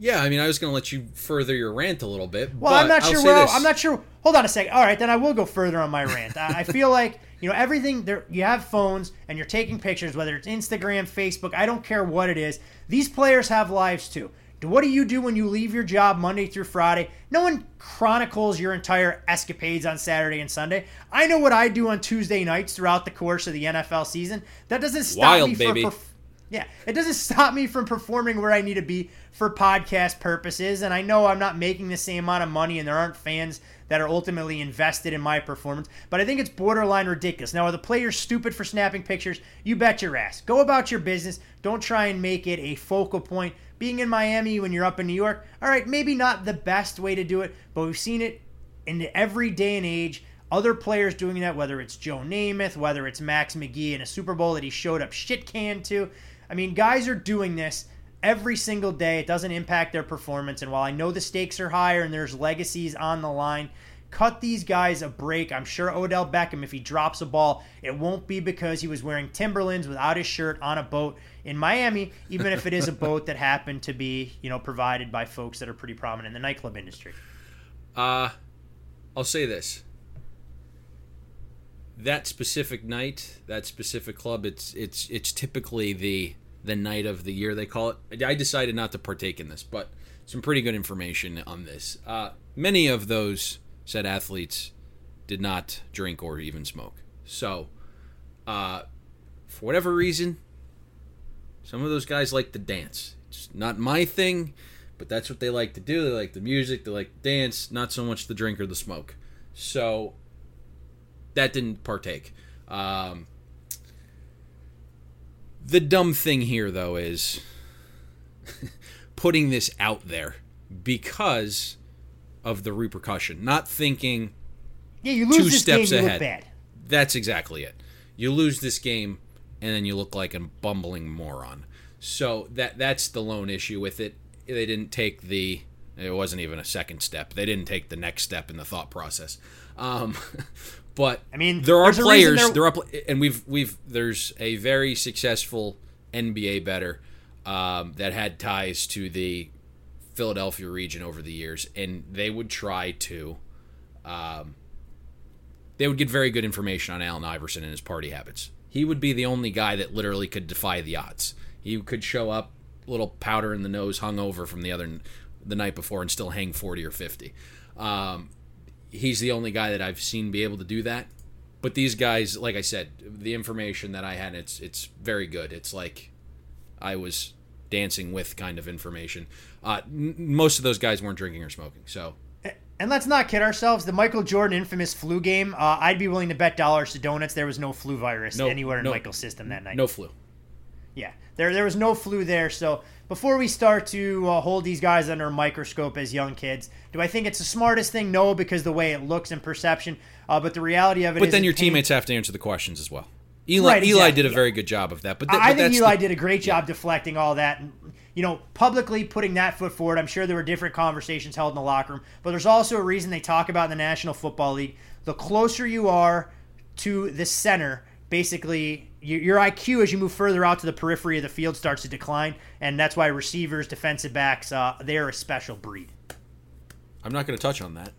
J: Yeah, I mean, I was going to let you further your rant a little bit.
I: Well, I'm not sure. Where, I'm not sure. Hold on a second. All right, then I will go further on my rant. I, I feel like you know everything. There, you have phones and you're taking pictures, whether it's Instagram, Facebook. I don't care what it is. These players have lives too. What do you do when you leave your job Monday through Friday? No one chronicles your entire escapades on Saturday and Sunday. I know what I do on Tuesday nights throughout the course of the NFL season. That doesn't stop
J: Wild,
I: me from
J: baby.
I: perf- yeah, it doesn't stop me from performing where I need to be for podcast purposes. And I know I'm not making the same amount of money, and there aren't fans that are ultimately invested in my performance. But I think it's borderline ridiculous. Now, are the players stupid for snapping pictures? You bet your ass. Go about your business. Don't try and make it a focal point. Being in Miami when you're up in New York, all right, maybe not the best way to do it, but we've seen it in every day and age. Other players doing that, whether it's Joe Namath, whether it's Max McGee in a Super Bowl that he showed up shit can to. I mean, guys are doing this every single day. It doesn't impact their performance. And while I know the stakes are higher and there's legacies on the line, cut these guys a break. I'm sure Odell Beckham, if he drops a ball, it won't be because he was wearing Timberlands without his shirt on a boat in Miami, even if it is a boat that happened to be, you know, provided by folks that are pretty prominent in the nightclub industry.
J: Uh, I'll say this. That specific night, that specific club, it's it's it's typically the the night of the year they call it. I decided not to partake in this, but some pretty good information on this. Uh, many of those said athletes did not drink or even smoke. So, uh, for whatever reason, some of those guys like to dance. It's not my thing, but that's what they like to do. They like the music, they like to dance, not so much the drink or the smoke. So, that didn't partake. Um, the dumb thing here, though, is putting this out there because of the repercussion, not thinking
I: yeah, you lose
J: two
I: this
J: steps
I: game, you
J: ahead. That's exactly it. You lose this game, and then you look like a bumbling moron. So that that's the lone issue with it. They didn't take the. It wasn't even a second step. They didn't take the next step in the thought process. Um, but
I: I mean,
J: there are
I: there's a reason
J: players. There are, and we've we've there's a very successful NBA better um, that had ties to the Philadelphia region over the years, and they would try to. Um, they would get very good information on Allen Iverson and his party habits. He would be the only guy that literally could defy the odds. He could show up, little powder in the nose, hungover from the other the night before, and still hang forty or fifty. Um, he's the only guy that I've seen be able to do that. But these guys, like I said, the information that I had, it's it's very good. It's like I was dancing with kind of information. Uh, n- most of those guys weren't drinking or smoking, so
I: And let's not kid ourselves. The Michael Jordan infamous flu game. Uh, I'd be willing to bet dollars to donuts there was no flu virus
J: No-
I: anywhere in
J: no-
I: Michael's system that night.
J: no flu.
I: Yeah, there there was no flu there. So before we start to uh, hold these guys under a microscope as young kids, do I think it's the smartest thing? No, because the way it looks and perception. Uh, but the reality of it
J: But then your teammates have to answer the questions as well. Eli
I: Right,
J: Eli did a very good job of that. But, th-
I: I
J: but
I: think Eli
J: the-
I: did a great job deflecting all that. And, you know, publicly putting that foot forward. I'm sure there were different conversations held in the locker room, but there's also a reason they talk about in the National Football League. The closer you are to the center, basically, your, your IQ as you move further out to the periphery of the field starts to decline, and that's why receivers, defensive backs, uh, they're a special breed.
J: I'm not going to touch on that.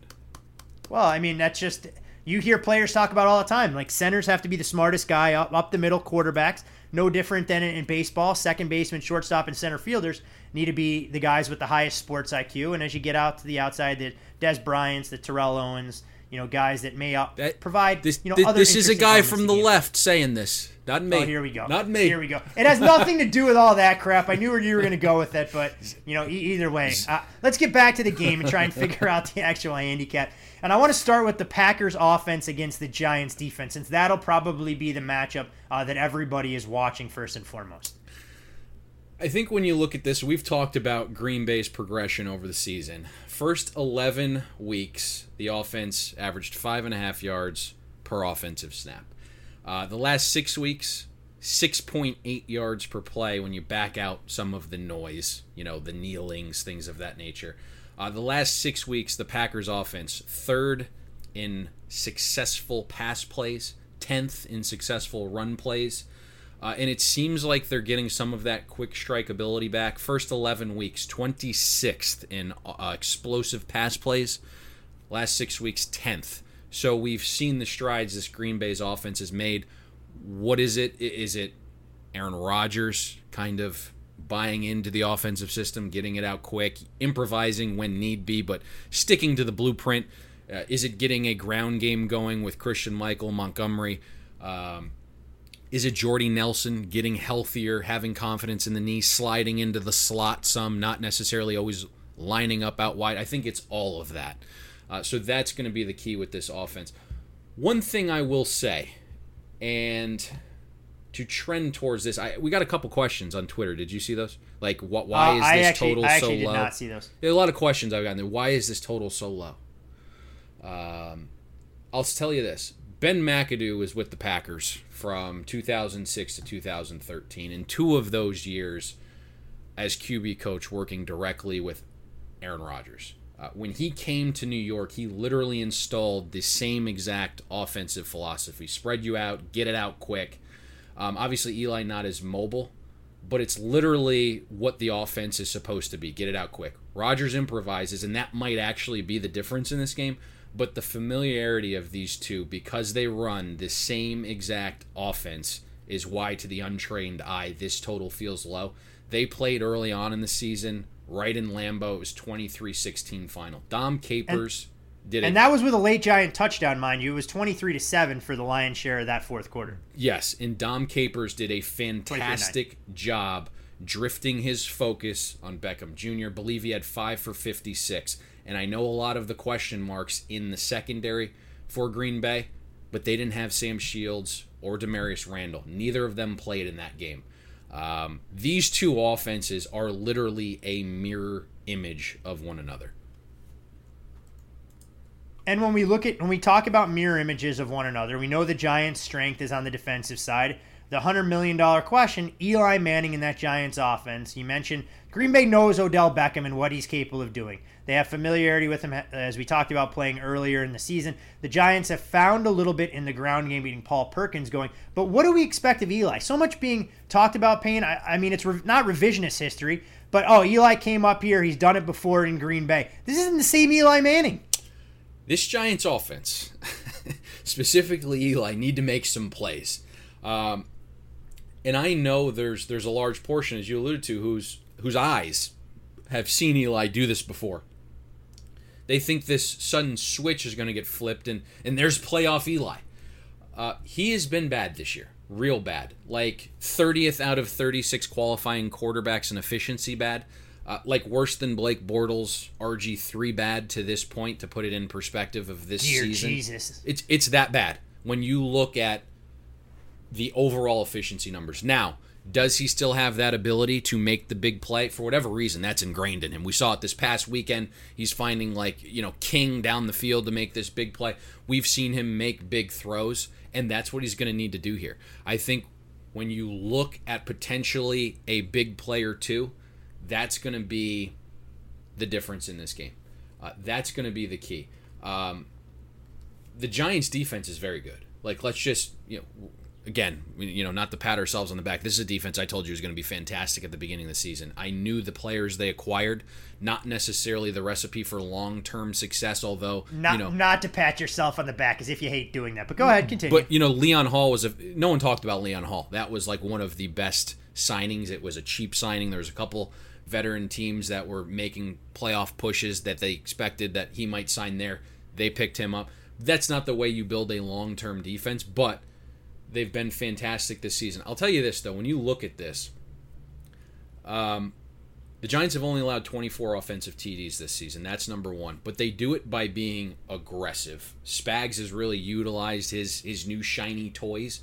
I: Well, I mean, that's just you hear players talk about all the time. Like centers have to be the smartest guy up, up the middle. Quarterbacks, no different than in, baseball. Second baseman, shortstop, and center fielders need to be the guys with the highest sports IQ. And as you get out to the outside, the Dez Bryants, the Terrell Owens, you know, guys that may up, provide
J: This,
I: you know
J: thi-
I: other
J: this is a guy from the left saying this, not me.
I: Oh, here we go.
J: Not me.
I: Here we go. It has nothing to do with all that crap. I knew where you were going to go with it, but you know, e- either way, uh, let's get back to the game and try and figure out the actual handicap. And I want to start with the Packers' offense against the Giants' defense, since that'll probably be the matchup uh, that everybody is watching first and foremost.
J: I think when you look at this, we've talked about Green Bay's progression over the season. First 11 weeks, the offense averaged five and a half yards per offensive snap. Uh, the last six weeks, 6.8 yards per play when you back out some of the noise, you know, the kneelings, things of that nature. Uh, the last six weeks, the Packers offense, third in successful pass plays, 10th in successful run plays. Uh, and it seems like they're getting some of that quick strike ability back. First 11 weeks, 26th in uh, explosive pass plays. Last six weeks, 10th. So we've seen the strides this Green Bay's offense has made. What is it? Is it Aaron Rodgers kind of buying into the offensive system, getting it out quick, improvising when need be, but sticking to the blueprint? Uh, is it getting a ground game going with Christine Michael, Montgomery? Um, is it Jordy Nelson getting healthier, having confidence in the knee, sliding into the slot some, not necessarily always lining up out wide? I think it's all of that. Uh, so that's going to be the key with this offense. One thing I will say, and to trend towards this, I we got a couple questions on Twitter. Did you see those? Like, what? Why
I: Uh,
J: is this
I: actually-
J: total
I: I
J: so low?
I: not see those.
J: There are a lot of questions I've gotten there. Why is this total so low? Um, I'll tell you this: Ben McAdoo was with the Packers from 2006 to 2013, in two of those years as QB coach, working directly with Aaron Rodgers. Uh, when he came to New York, he literally installed the same exact offensive philosophy: spread you out, get it out quick. Um, obviously, Eli not as mobile, but it's literally what the offense is supposed to be: get it out quick. Rodgers improvises, and that might actually be the difference in this game. But the familiarity of these two, because they run the same exact offense, is why, to the untrained eye, this total feels low. They played early on in the season, right in Lambeau. It was 23 16 final. Dom Capers did it.
I: And that was with a late Giant touchdown, mind you. It was 23 to 7 for the lion's share of that fourth quarter.
J: Yes, and Dom Capers did a fantastic job drifting his focus on Beckham Jr. Believe he had five for 56, and I know a lot of the question marks in the secondary for Green Bay. but they didn't have Sam Shields or Damarious Randall. Neither of them played in that game. Um, these two offenses are literally a mirror image of one another.
I: And when we look at when we talk about mirror images of one another, we know the Giants' strength is on the defensive side. The hundred million dollar question: Eli Manning in that Giants offense. You mentioned Green Bay knows Odell Beckham and what he's capable of doing. They have familiarity with him, as we talked about playing earlier in the season. The Giants have found a little bit in the ground game, beating Paul Perkins going. But what do we expect of Eli? So much being talked about Payne. I, I mean, it's re- not revisionist history, but oh, Eli came up here. He's done it before in Green Bay. This isn't the same Eli Manning.
J: This Giants offense, specifically Eli, need to make some plays. Um, and I know there's there's a large portion, as you alluded to, whose whose eyes have seen Eli do this before. They think this sudden switch is going to get flipped, and and there's playoff Eli. Uh, he has been bad this year, real bad. Like 30th out of 36 qualifying quarterbacks in efficiency bad. Uh, like worse than Blake Bortles RG three bad to this point to put it in perspective of this
I: Dear
J: season.
I: Jesus.
J: It's it's that bad when you look at the overall efficiency numbers. Now, does he still have that ability to make the big play? For whatever reason, that's ingrained in him. We saw it this past weekend. He's finding like, you know, King down the field to make this big play. We've seen him make big throws, and that's what he's going to need to do here. I think when you look at potentially a big player too, that's going to be the difference in this game. Uh, that's going to be the key. Um, the Giants' defense is very good. Like, let's just, you know, again, you know, not to pat ourselves on the back. This is a defense I told you was going to be fantastic at the beginning of the season. I knew the players they acquired, not necessarily the recipe for long-term success. Although,
I: Not
J: you know,
I: not to pat yourself on the back as if you hate doing that. But go ahead, continue.
J: but you know, Leon Hall was a. No one talked about Leon Hall. That was like one of the best signings. It was a cheap signing. There was a couple veteran teams that were making playoff pushes that they expected that he might sign there. They picked him up. That's not the way you build a long-term defense, but they've been fantastic this season. I'll tell you this though, when you look at this, um, the Giants have only allowed 24 offensive TDs this season. That's number one, but they do it by being aggressive. Spags has really utilized his his new shiny toys,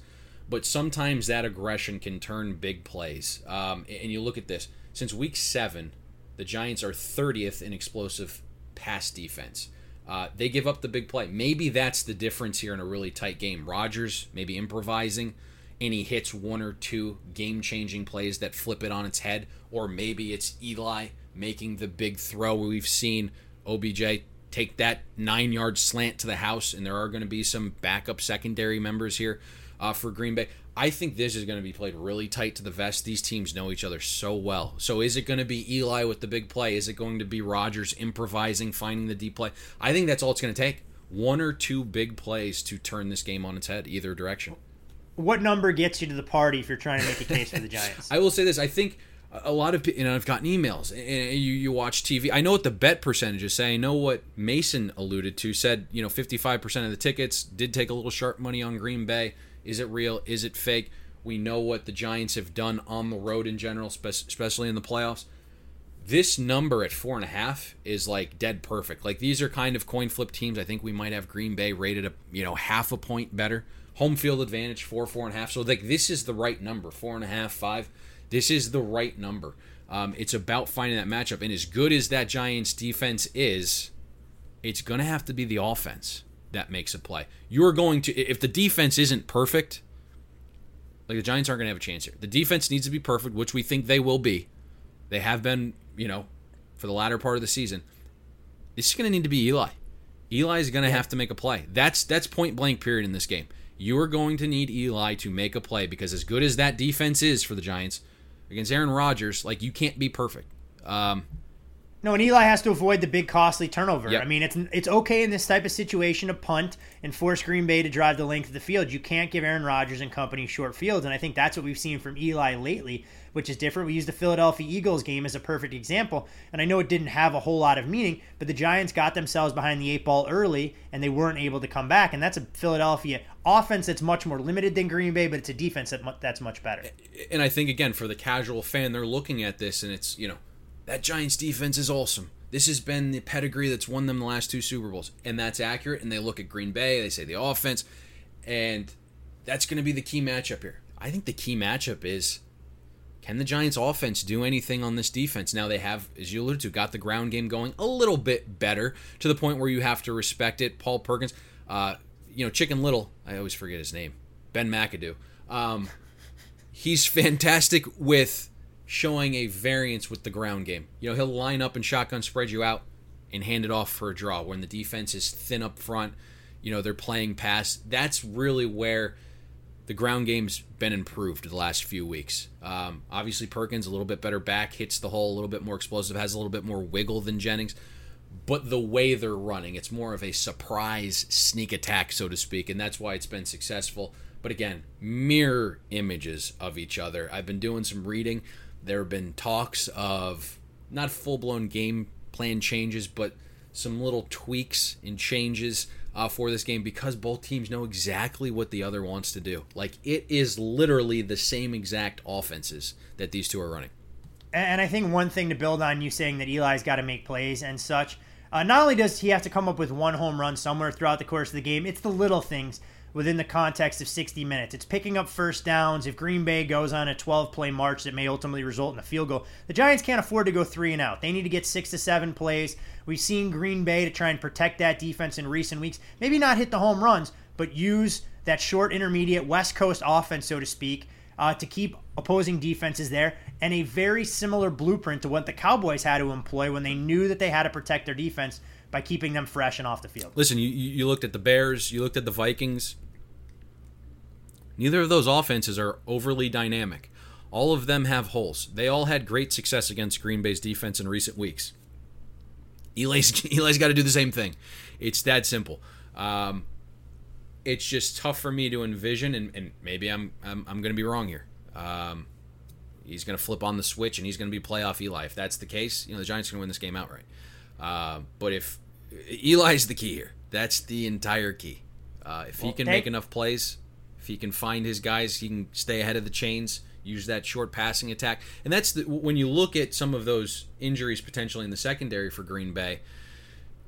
J: but sometimes that aggression can turn big plays. Um, and you look at this since week seven, the Giants are 30th in explosive pass defense. Uh, they give up the big play. Maybe that's the difference here in a really tight game. Rodgers maybe improvising, and he hits one or two game changing plays that flip it on its head, or maybe it's Eli making the big throw. We've seen OBJ take that nine yard slant to the house, and there are going to be some backup secondary members here uh, for Green Bay. I think this is going to be played really tight to the vest. These teams know each other so well. So is it going to be Eli with the big play? Is it going to be Rodgers improvising, finding the deep play? I think that's all it's going to take. One or two big plays to turn this game on its head, either direction.
I: what number gets you to the party if you're trying to make a case for the Giants?
J: I will say this: I think a lot of you know I've gotten emails and you you watch TV. I know what the bet percentages say. I know what Mason alluded to. Said you know 55 percent of the tickets did take a little sharp money on Green Bay. Is it real? Is it fake? We know what the Giants have done on the road in general, especially in the playoffs. This number at four and a half is like dead perfect. Like these are kind of coin flip teams. I think we might have Green Bay rated a you know half a point better. Home field advantage four four and a half. So like this is the right number four and a half five. This is the right number. Um, it's about finding that matchup. And as good as that Giants defense is, it's going to have to be the offense that makes a play. You're going to if the defense isn't perfect, like the Giants aren't going to have a chance here. The defense needs to be perfect, which we think they will be. They have been, you know, for the latter part of the season. This is going to need to be Eli. Eli is going to have to make a play. That's that's point blank period in this game. You are going to need Eli to make a play because as good as that defense is for the Giants against Aaron Rodgers, like you can't be perfect. Um,
I: No, and Eli has to avoid the big costly turnover.
J: Yep.
I: I mean, it's it's okay in this type of situation to punt and force Green Bay to drive the length of the field. You can't give Aaron Rodgers and company short fields, and I think that's what we've seen from Eli lately, which is different. We use the Philadelphia Eagles game as a perfect example, and I know it didn't have a whole lot of meaning, but the Giants got themselves behind the eight ball early, and they weren't able to come back, and that's a Philadelphia offense that's much more limited than Green Bay, but it's a defense that that's much better.
J: and I think again for the casual fan, they're looking at this and it's you know that Giants defense is awesome. This has been the pedigree that's won them the last two Super Bowls, and that's accurate. And they look at Green Bay, they say the offense, And that's going to be the key matchup here. I think the key matchup is can the Giants offense do anything on this defense? Now they have, as you alluded to, got the ground game going a little bit better to the point where you have to respect it. Paul Perkins, uh, you know, Chicken Little, I always forget his name, Ben McAdoo. Um, he's fantastic with showing a variance with the ground game. You know, he'll line up and shotgun spread you out and hand it off for a draw when the defense is thin up front. You know, they're playing pass. That's really where the ground game's been improved the last few weeks. Um, obviously, Perkins a little bit better back, hits the hole a little bit more explosive, has a little bit more wiggle than Jennings. But the way they're running, it's more of a surprise sneak attack, so to speak, and that's why it's been successful. But again, mirror images of each other. I've been doing some reading. There have been talks of not full blown game plan changes, but some little tweaks and changes uh, for this game because both teams know exactly what the other wants to do. Like it is literally the same exact offenses that these two are running.
I: And I think one thing to build on you saying that Eli's got to make plays and such. Uh, not only does he have to come up with one home run somewhere throughout the course of the game, it's the little things within the context of 60 minutes. It's picking up first downs. If Green Bay goes on a 12 play march that may ultimately result in a field goal, the Giants can't afford to go three and out. They need to get six to seven plays. We've seen Green Bay to try and protect that defense in recent weeks. Maybe not hit the home runs, but use that short intermediate West Coast offense, so to speak, uh, to keep opposing defenses there. And a very similar blueprint to what the Cowboys had to employ when they knew that they had to protect their defense by keeping them fresh and off the field.
J: Listen, you, you looked at the Bears, you looked at the Vikings. Neither of those offenses are overly dynamic. All of them have holes. They all had great success against Green Bay's defense in recent weeks. Eli's, Eli's got to do the same thing. It's that simple. Um, it's just tough for me to envision, and, and maybe I'm I'm, I'm going to be wrong here. Um, he's going to flip on the switch, and he's going to be playoff Eli. If that's the case, you know the Giants are going to win this game outright. Uh, but if Eli's the key here, that's the entire key. Uh, if well, he can make enough plays, if he can find his guys, he can stay ahead of the chains, use that short passing attack. And that's the, when you look at some of those injuries potentially in the secondary for Green Bay.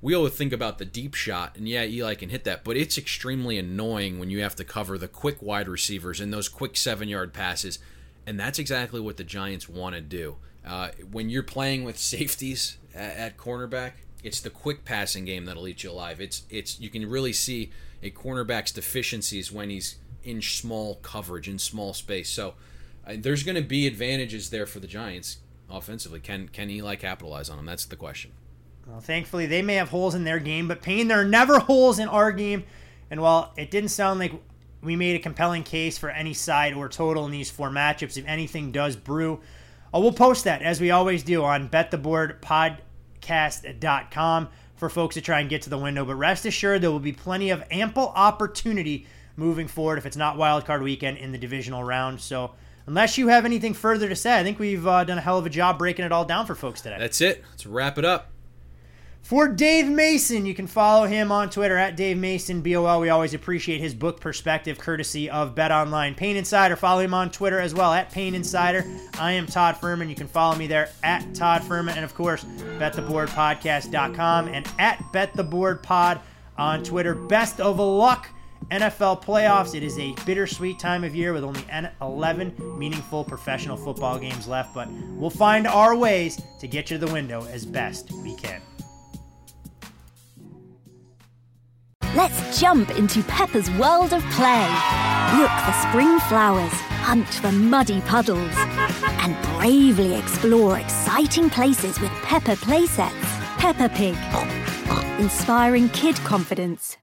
J: We always think about the deep shot, and yeah, Eli can hit that, but it's extremely annoying when you have to cover the quick wide receivers and those quick seven yard passes. And that's exactly what the Giants want to do. Uh, when you're playing with safeties at, at cornerback, it's the quick passing game that'll eat you alive. It's it's you can really see a cornerback's deficiencies when he's in small coverage in small space. So uh, there's going to be advantages there for the Giants offensively. Can can Eli capitalize on them? That's the question.
I: Well, thankfully they may have holes in their game, but Payne, there are never holes in our game. And while it didn't sound like we made a compelling case for any side or total in these four matchups, if anything does brew, uh, we'll post that as we always do on bettheboardpodcast.com for folks to try and get to the window. But rest assured, there will be plenty of ample opportunity moving forward if it's not wild card weekend in the divisional round. So unless you have anything further to say, I think we've uh, done a hell of a job breaking it all down for folks today.
J: That's it. Let's wrap it up.
I: For Dave Mason, you can follow him on Twitter at Dave Mason BOL. We always appreciate his book perspective, courtesy of Bet Online. Payne Insider, follow him on Twitter as well at Payne Insider. I am Todd Fuhrman. You can follow me there at Todd Fuhrman, and of course, BetTheBoardPodcast.com and at BetTheBoardPod on Twitter. Best of luck NFL playoffs. It is a bittersweet time of year with only 11 meaningful professional football games left, but we'll find our ways to get you to the window as best we can.
M: Let's jump into Peppa's world of play. Look for spring flowers, hunt for muddy puddles, and bravely explore exciting places with Peppa playsets. Peppa Pig, inspiring kid confidence.